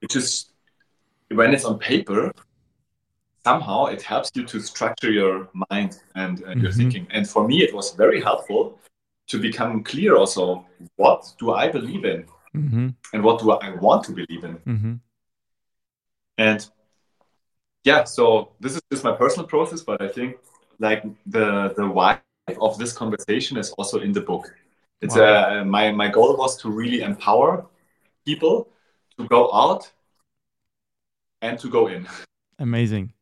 it just when it's on paper somehow it helps you to structure your mind and, and your Mhm. thinking and for me it was very helpful to become clear also what do i believe in Mhm. and what do i want to believe in Mhm. and yeah so this is just my personal process but i think like the the why of this conversation is also in the book it's Wow. uh, my my goal was to really empower people to go out and to go in Amazing.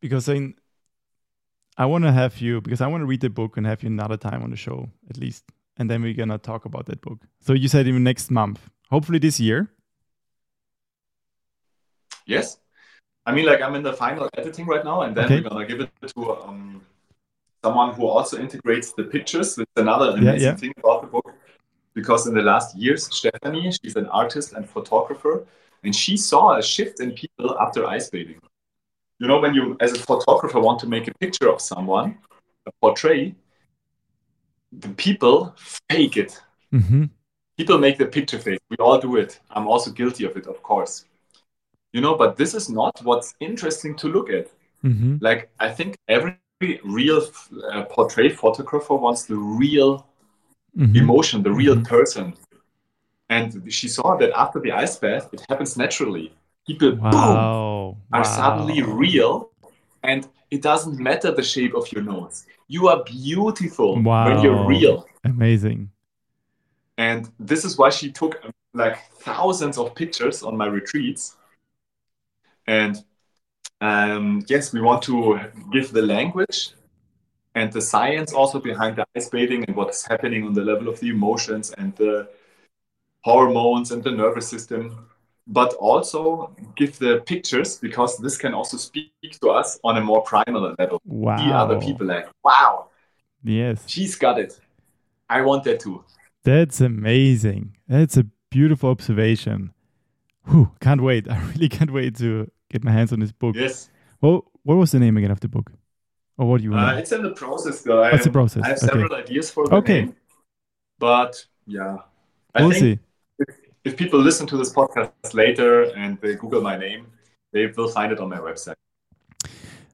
Because in, I want to have you because I want to read the book and have you another time on the show at least, and then we're gonna talk about that book. So you said even next month, hopefully this year. Yes. I mean, like I'm in the final editing right now, and then Okay. we're gonna give it to um, someone who also integrates the pictures. It's another Yeah, amazing yeah. thing about the book, because in the last years, Stephanie, she's an artist and photographer, and she saw a shift in people after ice bathing. You know, when you, as a photographer, want to make a picture of someone, a portrait, the people fake it. Mm-hmm. People make the picture fake. We all do it. I'm also guilty of it, of course. You know, but this is not what's interesting to look at. Mm-hmm. Like, I think every real uh, portrait photographer wants the real Mm-hmm. emotion, the real Mhm. person. And she saw that after the ice bath, it happens naturally. People, boom, Wow. are suddenly real, and it doesn't matter the shape of your nose. You are beautiful when you're real. Amazing. And this is why she took um, like thousands of pictures on my retreats. And um, yes, we want to give the language and the science also behind the ice bathing and what's happening on the level of the emotions and the hormones and the nervous system, but also give the pictures because this can also speak to us on a more primal level. Wow. See other people like, wow, Yes. she's got it. I want that too. That's amazing. That's a beautiful observation. Whew, can't wait. [laughs] I really can't wait to get my hands on this book. Yes. Well, what was the name again of the book? Or what do you Uh, it's in the process though. I, What's the process? I have Okay. several ideas for the Okay. name, but yeah, I we'll think see. if, if people listen to this podcast later and they Google my name, they will find it on my website.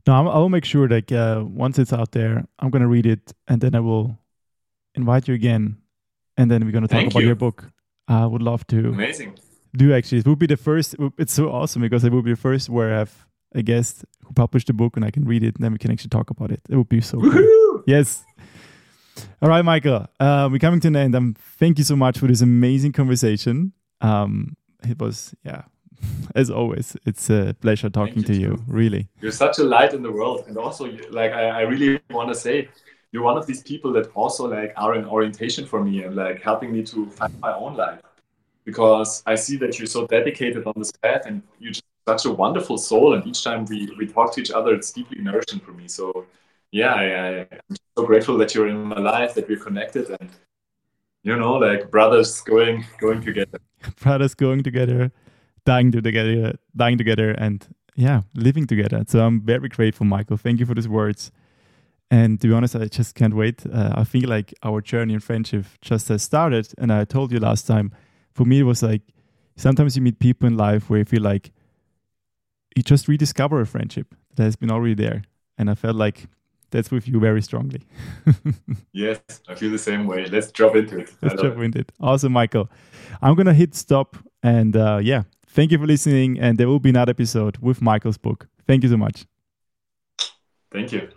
No, I'm, I'll make sure that uh, once it's out there, I'm going to read it and then I will invite you again. And then we're going to talk Thank about you. your book. I would love to Amazing. Do actually. It would be the first. It's so awesome because it would be the first where I have a guest who published the book and I can read it and then we can actually talk about it. It would be so cool. Yes. All right, Michael. Uh, we're coming to an end. Um, thank you so much for this amazing conversation. Um, it was, yeah, [laughs] as always, it's a pleasure talking you to you. Really. You're such a light in the world, and also like I, I really want to say, you're one of these people that also like are an orientation for me and like helping me to find my own life. Because I see that you're so dedicated on this path, and you're just such a wonderful soul. And each time we we talk to each other, it's deeply nourishing for me. So yeah, I, I'm so grateful that you're in my life, that we're connected, and you know, like brothers going going together. [laughs] Brothers going together, dying together, dying together, and yeah, living together. So I'm very grateful, Michael. Thank you for these words. And to be honest, I just can't wait. Uh, I feel like our journey in friendship just has started. And I told you last time, for me, it was like sometimes you meet people in life where you feel like you just rediscover a friendship that has been already there. And I felt like that's with you very strongly. [laughs] Yes, I feel the same way. Let's drop into it. Let's jump into it. Awesome, Michael. I'm going to hit stop. And uh, yeah, thank you for listening. And there will be another episode with Michael's book. Thank you so much. Thank you.